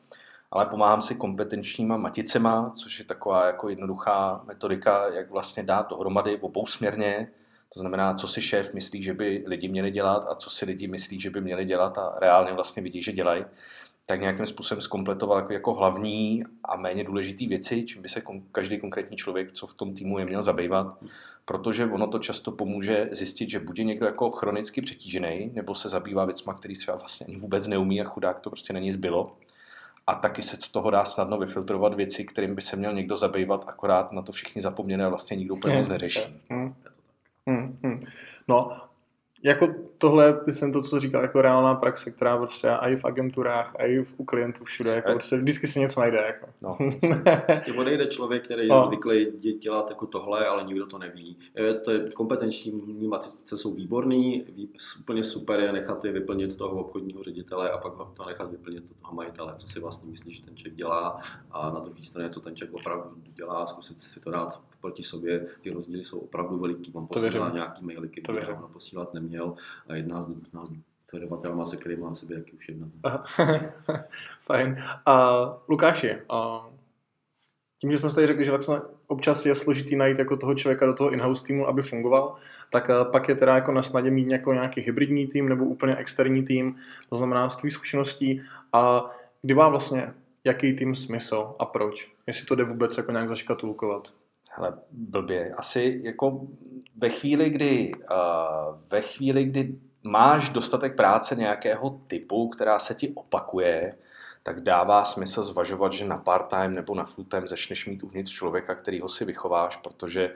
ale pomáhám si kompetenčníma maticema, což je taková jako jednoduchá metodika, jak vlastně dát dohromady obousměrně, to znamená, co si šéf myslí, že by lidi měli dělat a co si lidi myslí, že by měli dělat a reálně vlastně vidí, že dělají. tak nějakým způsobem zkompletoval jako, jako hlavní a méně důležité věci, čím by se každý konkrétní člověk, co v tom týmu je měl zabývat, protože ono to často pomůže zjistit, že bude někdo jako chronicky přetížený, nebo se zabývá věcma, který třeba vlastně ani vůbec neumí a chudák to prostě není zbylo. A taky se z toho dá snadno vyfiltrovat věci, kterým by se měl někdo zabývat, akorát na to všichni zapomněné a vlastně nikdo úplně moc neřeší. Hmm. Hmm. No jako tohle, jsem to, co říkal, jako reálná praxe, která prostě i v agenturách, i v, u klientů všude, jako prostě vždycky si něco najde. Jako. No. prostě odejde člověk, který je no. zvyklý dělat jako tohle, ale nikdo to neví. Je, to je kompetenční matice jsou výborný, úplně super je nechat je vyplnit toho obchodního ředitele a pak to nechat vyplnit toho majitele, co si vlastně myslíš, že ten člověk dělá a na druhé straně, co ten člověk opravdu dělá, zkusit si to dát proti sobě. Ty rozdíly jsou opravdu veliký. Mám posílá nějaký maily, které posílat neměl a jedna z, jedna z dodavatelů, se kterým mám sebe jaký už jedna. Fajn. A Lukáši, a tím, že jsme tady řekli, že vlastně občas je složitý najít jako toho člověka do toho in-house týmu, aby fungoval, tak pak je teda jako na snadě mít jako nějaký hybridní tým nebo úplně externí tým, to znamená z tvých zkušeností a kdy má vlastně jaký tým smysl a proč, jestli to jde vůbec jako nějak zaškatulkovat. Hele, blbě. Asi jako ve chvíli, kdy, uh, ve chvíli, kdy máš dostatek práce nějakého typu, která se ti opakuje, tak dává smysl zvažovat, že na part-time nebo na full-time začneš mít uvnitř člověka, který ho si vychováš, protože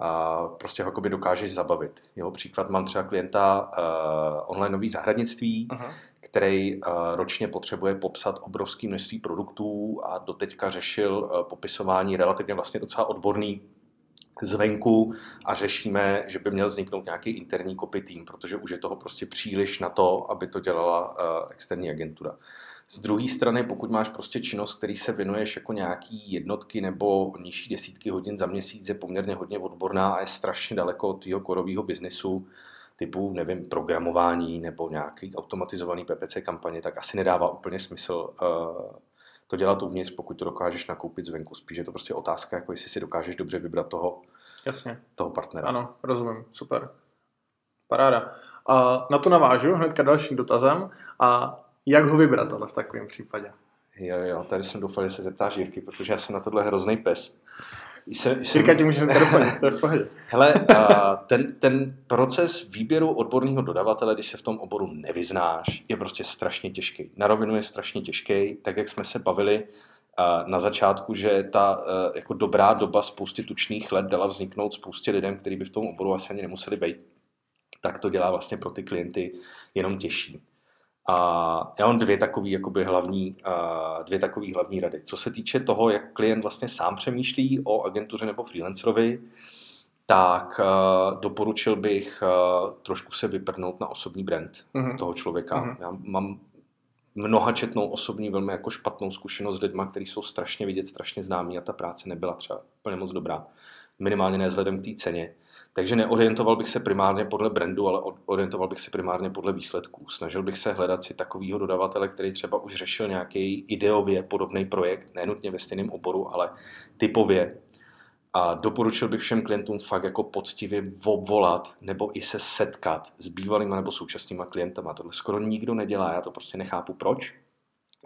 uh, prostě ho dokážeš zabavit. Jeho příklad mám třeba klienta uh, onlineový zahradnictví, uh-huh. Který uh, ročně potřebuje popsat obrovské množství produktů a doteďka řešil uh, popisování relativně vlastně docela odborný zvenku a řešíme, že by měl vzniknout nějaký interní copy tým, protože už je toho prostě příliš na to, aby to dělala uh, externí agentura. Z druhé strany, pokud máš prostě činnost, který se věnuješ jako nějaký jednotky nebo nižší desítky hodin za měsíc, je poměrně hodně odborná a je strašně daleko od tvého korového biznesu, typu, nevím, programování nebo nějaký automatizovaný PPC kampaně, tak asi nedává úplně smysl uh, to dělat uvnitř, pokud to dokážeš nakoupit zvenku. Spíš je to prostě otázka, jako jestli si dokážeš dobře vybrat toho, Jasně. toho partnera. Ano, rozumím, super. Paráda. A na to navážu hnedka dalším dotazem. A jak ho vybrat ale v takovém případě? Jo, jo, tady jsem doufal, že se zeptáš Jirky, protože já jsem na tohle hrozný pes. Jsem, Jirka ti může doplnit, to je v pohodě. Hele, ten, ten proces výběru odborného dodavatele, když se v tom oboru nevyznáš, je prostě strašně těžký. Na rovinu je strašně těžký, tak jak jsme se bavili na začátku, že ta jako dobrá doba spousty tučných let dala vzniknout spoustě lidem, kteří by v tom oboru asi ani nemuseli být, tak to dělá vlastně pro ty klienty jenom těžší. A já mám dvě takové jakoby hlavní, dvě takové hlavní rady. Co se týče toho, jak klient vlastně sám přemýšlí o agentuře nebo freelancerovi, tak doporučil bych trošku se vyprnout na osobní brand uh-huh. toho člověka. Uh-huh. Já mám mnohačetnou osobní velmi jako špatnou zkušenost s lidmi, kteří jsou strašně vidět, strašně známí a ta práce nebyla třeba úplně moc dobrá. Minimálně ne vzhledem k té ceně. Takže neorientoval bych se primárně podle brandu, ale orientoval bych se primárně podle výsledků. Snažil bych se hledat si takového dodavatele, který třeba už řešil nějaký ideově podobný projekt, nenutně ve stejném oboru, ale typově. A doporučil bych všem klientům fakt jako poctivě obvolat nebo i se setkat s bývalýma nebo současnýma klientama. Tohle skoro nikdo nedělá, já to prostě nechápu proč.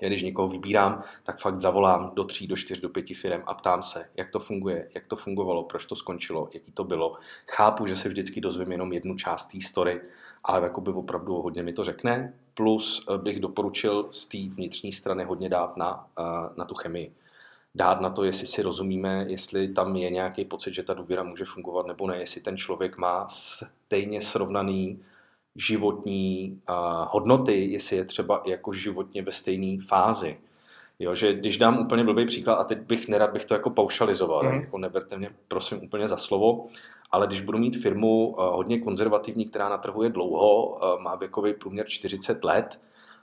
Já když někoho vybírám, tak fakt zavolám do tří, do čtyř, do pěti firm a ptám se, jak to funguje, jak to fungovalo, proč to skončilo, jaký to bylo. Chápu, že se vždycky dozvím jenom jednu část té story, ale jakoby opravdu hodně mi to řekne. Plus eh, bych doporučil z té vnitřní strany hodně dát na, eh, na tu chemii. Dát na to, jestli si rozumíme, jestli tam je nějaký pocit, že ta důvěra může fungovat nebo ne, jestli ten člověk má stejně srovnaný životní uh, hodnoty, jestli je třeba jako životně ve stejné fázi. Jo, že když dám úplně blbý příklad, a teď bych nerad bych to jako paušalizoval, mm. jako neberte mě prosím úplně za slovo, ale když budu mít firmu hodně konzervativní, která na trhu je dlouho, uh, má věkový průměr 40 let,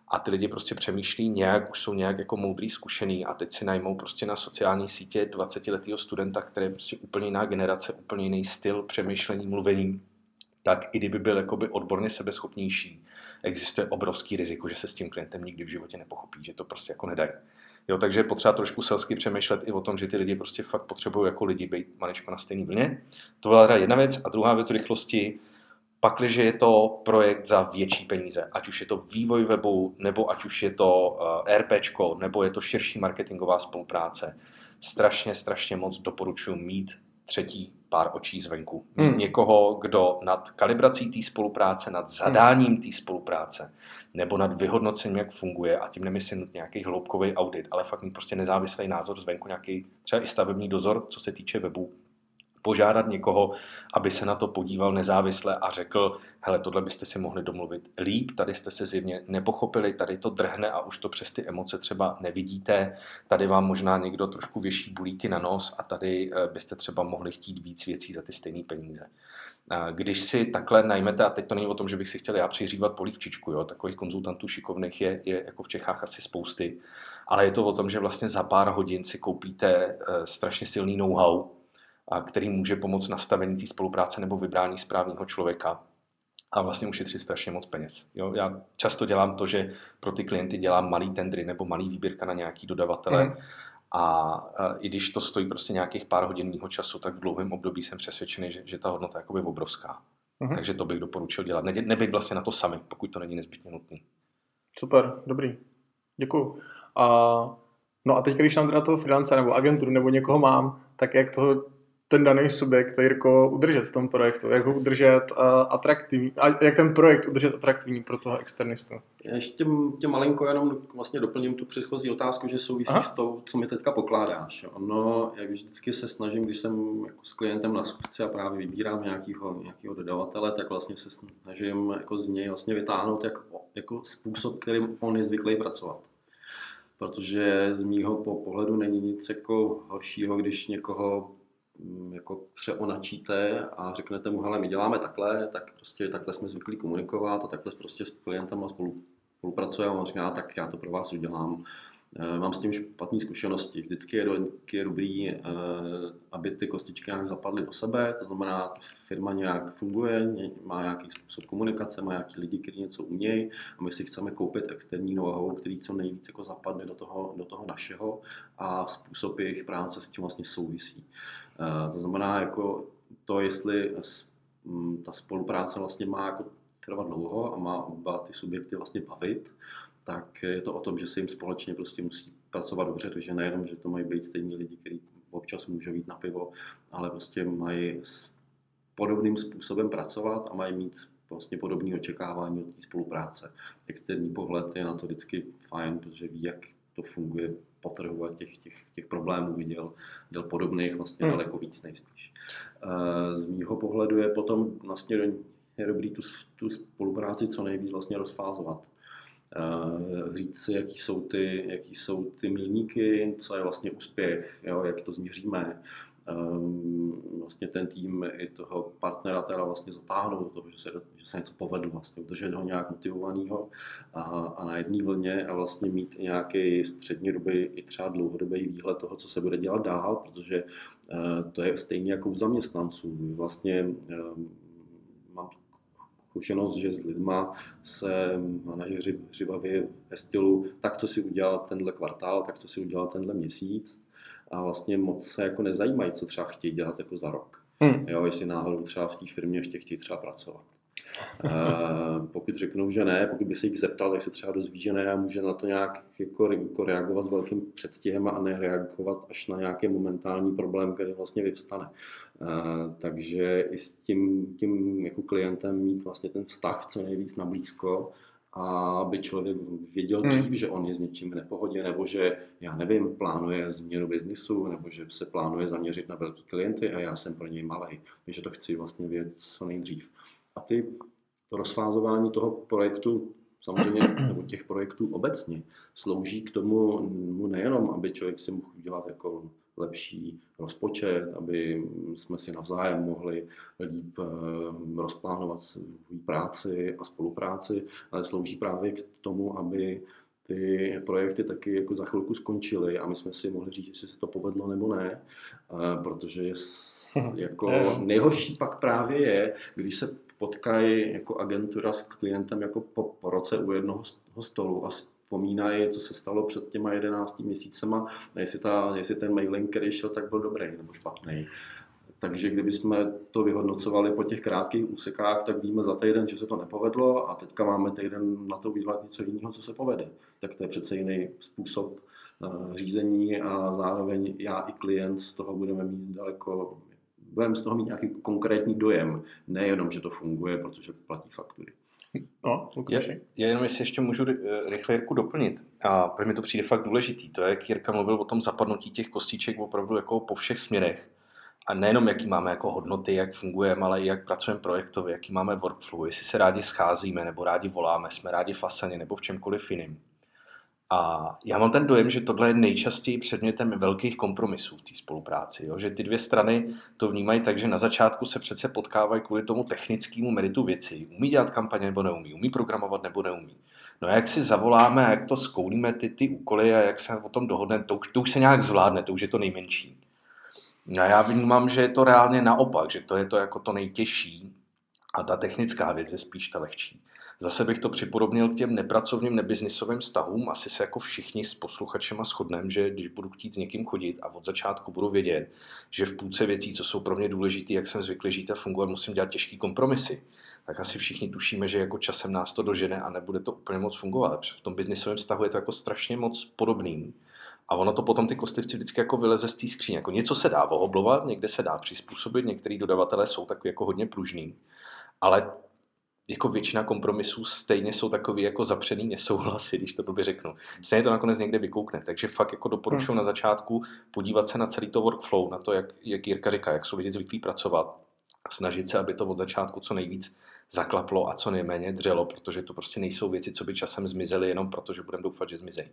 a ty lidi prostě přemýšlí nějak, už jsou nějak jako moudrý, zkušený a teď si najmou prostě na sociální sítě 20 letého studenta, který je prostě úplně jiná generace, úplně jiný styl přemýšlení, mluvení tak i kdyby byl jakoby odborně sebeschopnější, existuje obrovský riziko, že se s tím klientem nikdy v životě nepochopí, že to prostě jako nedají. Jo, takže je potřeba trošku selsky přemýšlet i o tom, že ty lidi prostě fakt potřebují jako lidi být maličko na stejné vlně. To byla teda jedna věc. A druhá věc rychlosti, pakliže je to projekt za větší peníze, ať už je to vývoj webu, nebo ať už je to uh, RPčko, nebo je to širší marketingová spolupráce, strašně, strašně moc doporučuji mít třetí pár očí zvenku. Hmm. Někoho, kdo nad kalibrací té spolupráce, nad zadáním té spolupráce, nebo nad vyhodnocením, jak funguje, a tím nemyslím nějaký hloubkový audit, ale fakt mít prostě nezávislý názor zvenku, nějaký třeba i stavební dozor, co se týče webu, požádat někoho, aby se na to podíval nezávisle a řekl, hele, tohle byste si mohli domluvit líp, tady jste se zjevně nepochopili, tady to drhne a už to přes ty emoce třeba nevidíte, tady vám možná někdo trošku věší bulíky na nos a tady eh, byste třeba mohli chtít víc věcí za ty stejné peníze. Když si takhle najmete, a teď to není o tom, že bych si chtěl já přihřívat polívčičku, jo, takových konzultantů šikovných je, je jako v Čechách asi spousty, ale je to o tom, že vlastně za pár hodin si koupíte eh, strašně silný know-how, a který může pomoct nastavení té spolupráce nebo vybrání správného člověka a vlastně ušetřit strašně moc peněz. Jo? Já často dělám to, že pro ty klienty dělám malý tendry nebo malý výběrka na nějaký dodavatele mm. a, a i když to stojí prostě nějakých pár hodinného času, tak v dlouhém období jsem přesvědčený, že, že ta hodnota je obrovská. Mm. Takže to bych doporučil dělat. Ne, nebyt vlastně na to sami, pokud to není nezbytně nutné. Super, dobrý. Děkuju. A, no a teď, když nám teda toho freelance nebo agenturu nebo někoho mám, tak jak toho ten daný subjekt, Jirko, udržet v tom projektu, jak ho udržet uh, atraktivní, a jak ten projekt udržet atraktivní pro toho externistu. Já ještě tě malinko jenom vlastně doplním tu předchozí otázku, že souvisí Aha. s tou, co mi teďka pokládáš. Ono, jak vždycky se snažím, když jsem jako s klientem na schůzce a právě vybírám nějakého, nějakého dodavatele, tak vlastně se snažím jako z něj vlastně vytáhnout jak, jako způsob, kterým on je zvyklý pracovat protože z mýho pohledu není nic jako horšího, když někoho jako přeonačíte a řeknete mu, hele, my děláme takhle, tak prostě takhle jsme zvyklí komunikovat a takhle prostě s klientem spolu, spolupracujeme a on říká, tak já to pro vás udělám. Eh, mám s tím špatné zkušenosti. Vždycky je, do, je dobrý, eh, aby ty kostičky nějak zapadly do sebe, to znamená, firma nějak funguje, má nějaký způsob komunikace, má nějaký lidi, kteří něco umějí a my si chceme koupit externí know-how, který co nejvíc jako zapadne do toho, do toho našeho a způsob jejich práce s tím vlastně souvisí. Eh, to znamená, jako to, jestli ta spolupráce vlastně má jako trvat dlouho a má oba ty subjekty vlastně bavit, tak je to o tom, že se jim společně prostě musí pracovat dobře, takže nejenom, že to mají být stejní lidi, kteří občas můžou jít na pivo, ale prostě mají s podobným způsobem pracovat a mají mít vlastně podobné očekávání od té spolupráce. Externí pohled je na to vždycky fajn, protože ví, jak to funguje po trhu a těch, těch, těch problémů viděl, viděl podobných vlastně hmm. daleko víc nejspíš. Eh, z mýho pohledu je potom vlastně je dobrý tu, tu spolupráci co nejvíc vlastně rozfázovat. Uh, říct si, jaký jsou ty, jaký jsou ty milníky, co je vlastně úspěch, jo, jak to změříme, um, vlastně ten tým i toho partnera teda vlastně zatáhnout do toho, že se, že se něco povedlo, vlastně udržet ho nějak motivovaného a, a na jedné vlně a vlastně mít nějaký střední doby i třeba dlouhodobý výhled toho, co se bude dělat dál, protože uh, to je stejně jako u zaměstnanců. Vlastně zkušenost, že s lidma se manažeři hřibaví ve stylu, tak co si udělal tenhle kvartál, tak co si udělal tenhle měsíc a vlastně moc se jako nezajímají, co třeba chtějí dělat jako za rok. Hmm. Jo, jestli náhodou třeba v té firmě ještě chtějí třeba pracovat. Uh, pokud řeknou, že ne, pokud by se jich zeptal, tak se třeba dozví, že ne a může na to nějak jako, jako reagovat s velkým předstihem a nereagovat až na nějaký momentální problém, který vlastně vyvstane. Uh, takže i s tím, tím jako klientem mít vlastně ten vztah co nejvíc na blízko, a aby člověk věděl hmm. dřív, hmm. že on je s něčím v nepohodě, nebo že, já nevím, plánuje změnu biznisu, nebo že se plánuje zaměřit na velký klienty a já jsem pro něj malý, takže to chci vlastně vědět co nejdřív. A ty to rozfázování toho projektu samozřejmě, nebo těch projektů obecně, slouží k tomu nejenom, aby člověk si mohl udělat jako lepší rozpočet, aby jsme si navzájem mohli líp eh, rozplánovat svou práci a spolupráci, ale slouží právě k tomu, aby ty projekty taky jako za chvilku skončily a my jsme si mohli říct, jestli se to povedlo nebo ne, eh, protože je jako nejhorší pak právě je, když se potkají jako agentura s klientem jako po, po roce u jednoho stolu a vzpomínají, co se stalo před těma 11 měsícema, a jestli, ta, jestli ten mailing, který šel, tak byl dobrý nebo špatný. Takže kdybychom to vyhodnocovali po těch krátkých úsekách, tak víme za týden, že se to nepovedlo a teďka máme týden na to udělat něco jiného, co se povede. Tak to je přece jiný způsob uh, řízení a zároveň já i klient z toho budeme mít daleko, budeme z toho mít nějaký konkrétní dojem, nejenom, že to funguje, protože platí faktury. No, je, já jenom jestli ještě můžu rychle Jirku doplnit. A pro mi to přijde fakt důležitý. To je, jak Jirka mluvil o tom zapadnutí těch kostiček opravdu jako po všech směrech. A nejenom, jaký máme jako hodnoty, jak fungujeme, ale i jak pracujeme projektově, jaký máme workflow, jestli se rádi scházíme, nebo rádi voláme, jsme rádi v fasaně, nebo v čemkoliv jiným. A já mám ten dojem, že tohle je nejčastěji předmětem velkých kompromisů v té spolupráci. Jo? Že ty dvě strany to vnímají tak, že na začátku se přece potkávají kvůli tomu technickému meritu věci. Umí dělat kampaně nebo neumí, umí programovat nebo neumí. No a jak si zavoláme jak to skoulíme ty, ty úkoly a jak se o tom dohodneme, to už, to už se nějak zvládne, to už je to nejmenší. No a já vnímám, že je to reálně naopak, že to je to jako to nejtěžší a ta technická věc je spíš ta lehčí. Zase bych to připodobnil k těm nepracovním, nebiznisovým vztahům. Asi se jako všichni s posluchačema shodneme, že když budu chtít s někým chodit a od začátku budu vědět, že v půlce věcí, co jsou pro mě důležité, jak jsem zvyklý žít a fungovat, musím dělat těžké kompromisy. Tak asi všichni tušíme, že jako časem nás to dožene a nebude to úplně moc fungovat. V tom biznisovém vztahu je to jako strašně moc podobný. A ono to potom ty kostlivci vždycky jako vyleze z té skříně. Jako něco se dá ohoblovat, někde se dá přizpůsobit, některý dodavatelé jsou takový jako hodně pružný. Ale jako většina kompromisů stejně jsou takový jako zapřený nesouhlasy, když to blbě řeknu. Stejně to nakonec někde vykoukne. Takže fakt jako doporučuji hmm. na začátku podívat se na celý to workflow, na to, jak, jak Jirka říká, jak jsou lidi zvyklí pracovat. Snažit se, aby to od začátku co nejvíc zaklaplo a co nejméně dřelo, protože to prostě nejsou věci, co by časem zmizely jenom proto, že budeme doufat, že zmizejí.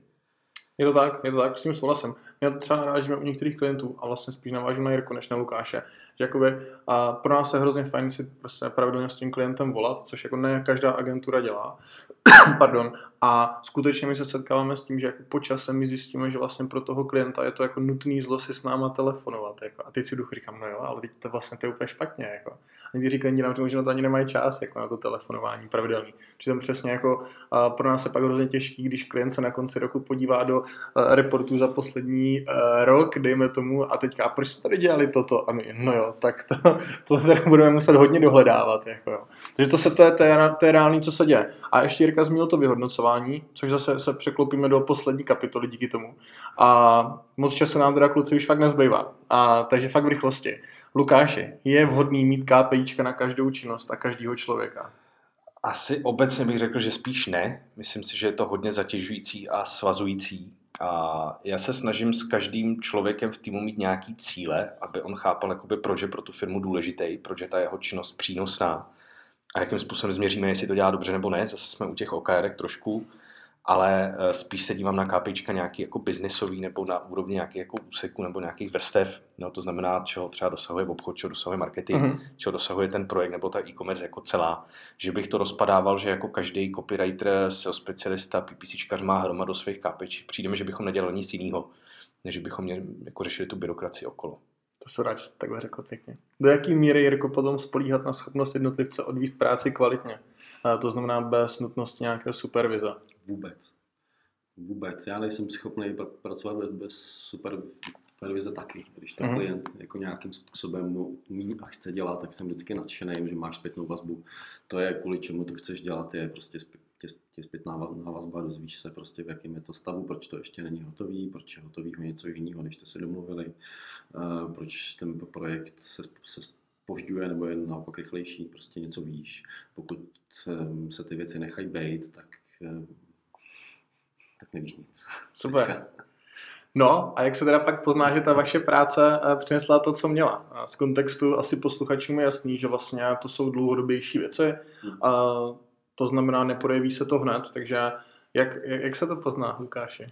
Je to tak, je to tak, s tím souhlasím. My to třeba narážíme u některých klientů a vlastně spíš navážu na Jirku než na Lukáše. Že jakoby, a pro nás je hrozně fajn si prostě pravidelně s tím klientem volat, což jako ne každá agentura dělá. Pardon. A skutečně my se setkáváme s tím, že jako po čase my zjistíme, že vlastně pro toho klienta je to jako nutný zlo si s náma telefonovat. Jako. A teď si duchu říkám, no jo, ale teď to vlastně to je úplně špatně. Jako. A někteří klienti nám říkají, že na to ani nemají čas jako na to telefonování pravidelný. Přitom přesně jako pro nás je pak hrozně těžký, když klient se na konci roku podívá do reportů za poslední rok, dejme tomu, a teďka, a proč jste tady dělali toto? A my, no jo, tak to, to teda budeme muset hodně dohledávat. Jako jo. Takže to, se, to, je, to, je, to je reálný, co se děje. A ještě Jirka zmínil to vyhodnocování, což zase se překlopíme do poslední kapitoly díky tomu. A moc času nám teda kluci už fakt nezbývá. A, takže fakt v rychlosti. Lukáši, je vhodný mít KPIčka na každou činnost a každého člověka? Asi obecně bych řekl, že spíš ne. Myslím si, že je to hodně zatěžující a svazující. A já se snažím s každým člověkem v týmu mít nějaký cíle, aby on chápal, jakoby, proč je pro tu firmu důležitý, proč je ta jeho činnost přínosná a jakým způsobem změříme, jestli to dělá dobře nebo ne. Zase jsme u těch OKR trošku ale eh, spíš se dívám na KPIčka nějaký jako biznisový nebo na úrovni nějakých jako úseků nebo nějakých vrstev. No, to znamená, čeho třeba dosahuje obchod, čeho dosahuje marketing, uh-huh. čeho dosahuje ten projekt nebo ta e-commerce jako celá. Že bych to rozpadával, že jako každý copywriter, SEO specialista, PPCčkař má hromadu svých KPIček. Přijde mi, že bychom nedělali nic jiného, než bychom měli, jako řešili tu byrokracii okolo. To se rád, že jste takhle řekl pěkně. Do jaký míry, Jirko, potom spolíhat na schopnost jednotlivce odvíst práci kvalitně? A to znamená bez nutnosti nějaké supervize. Vůbec. Vůbec. Já nejsem schopný pr- pracovat bez, bez supervize taky. Když ten mm-hmm. klient jako nějakým způsobem umí a chce dělat, tak jsem vždycky nadšený, že máš zpětnou vazbu. To je kvůli čemu to chceš dělat, je prostě tě, tě zpětná vazba, dozvíš se prostě v jakém je to stavu, proč to ještě není hotový, proč je hotový něco jiného, než jste se domluvili, uh, proč ten projekt se, se požďuje nebo je naopak rychlejší, prostě něco víš. Pokud um, se ty věci nechají být, tak um, tak nevíš nic. Super. No a jak se teda pak pozná, že ta vaše práce eh, přinesla to, co měla? Z kontextu asi posluchačům je jasný, že vlastně to jsou dlouhodobější věci. Hmm. A to znamená, neprojeví se to hned, takže jak, jak, jak se to pozná, Lukáši?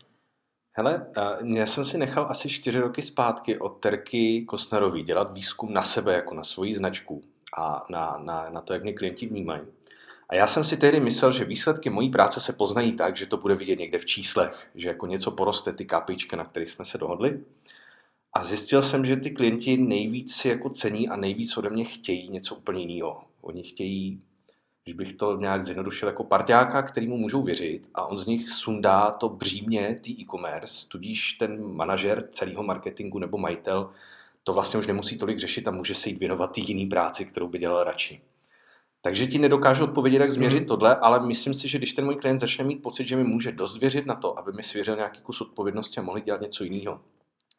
Hele, já jsem si nechal asi čtyři roky zpátky od Terky Kostnerový dělat výzkum na sebe, jako na svoji značku a na, na, na to, jak mě klienti vnímají. Já jsem si tehdy myslel, že výsledky mojí práce se poznají tak, že to bude vidět někde v číslech, že jako něco poroste ty kapičky, na kterých jsme se dohodli. A zjistil jsem, že ty klienti nejvíc si jako cení a nejvíc ode mě chtějí něco úplně jiného. Oni chtějí, když bych to nějak zjednodušil, jako parťáka, kterýmu můžou věřit a on z nich sundá to břímě, ty e-commerce, tudíž ten manažer celého marketingu nebo majitel to vlastně už nemusí tolik řešit a může se jít věnovat té jiný práci, kterou by dělal radši. Takže ti nedokážu odpovědět, jak změřit mm. tohle, ale myslím si, že když ten můj klient začne mít pocit, že mi může dost věřit na to, aby mi svěřil nějaký kus odpovědnosti a mohli dělat něco jiného,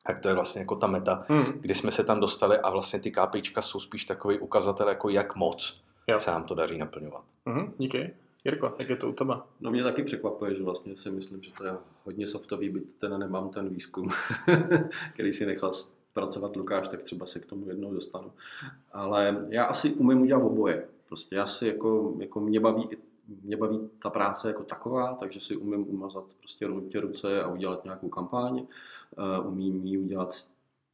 tak to je vlastně jako ta meta, mm. kdy jsme se tam dostali a vlastně ty KPIčka jsou spíš takový ukazatel, jako jak moc jo. se nám to daří naplňovat. Mm, díky. Jirko, jak je to u tebe? No mě taky překvapuje, že vlastně si myslím, že to je hodně softový, byť ten nemám ten výzkum, který si nechal pracovat Lukáš, tak třeba se k tomu jednou dostanu. Ale já asi umím udělat oboje. Prostě já si jako, jako mě baví mě baví ta práce jako taková, takže si umím umazat prostě ruce, ruce a udělat nějakou kampaň. Uh, umím ji udělat s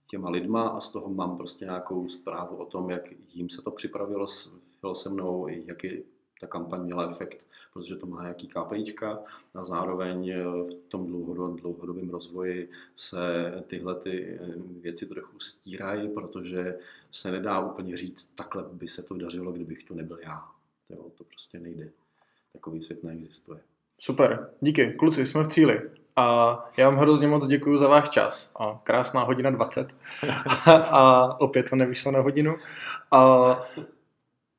těma lidma a z toho mám prostě nějakou zprávu o tom, jak jim se to připravilo se mnou, jaký ta kampaň měla efekt, protože to má nějaký KPIčka a zároveň eh, v tom dlouhodobém rozvoji se tyhle ty eh, věci trochu stírají, protože se nedá úplně říct, takhle by se to dařilo, kdybych tu nebyl já. To, to prostě nejde. Takový svět neexistuje. Super, díky. Kluci, jsme v cíli. A já vám hrozně moc děkuji za váš čas. A krásná hodina 20. a opět to nevyšlo na hodinu. A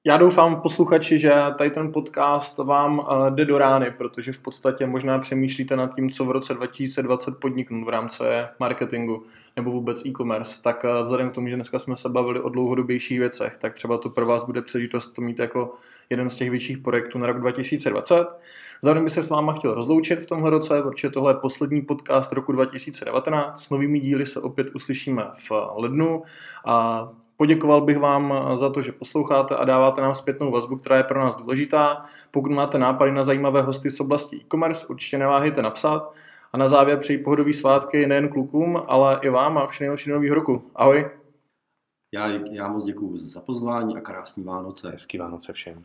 já doufám, posluchači, že tady ten podcast vám uh, jde do rány, protože v podstatě možná přemýšlíte nad tím, co v roce 2020 podniknout v rámci marketingu nebo vůbec e-commerce. Tak uh, vzhledem k tomu, že dneska jsme se bavili o dlouhodobějších věcech, tak třeba to pro vás bude příležitost to mít jako jeden z těch větších projektů na rok 2020. Zároveň bych se s váma chtěl rozloučit v tomhle roce, protože tohle je poslední podcast roku 2019. S novými díly se opět uslyšíme v lednu a Poděkoval bych vám eh, za to, že posloucháte a dáváte nám zpětnou vazbu, která je pro nás důležitá. Pokud máte nápady na zajímavé hosty z oblasti e-commerce, určitě neváhejte napsat. A na závěr přeji pohodový svátky nejen klukům, ale i vám a vše nejlepší nového roku. Ahoj. Já, já moc děkuji za pozvání a krásný Vánoce. Hezký Vánoce všem.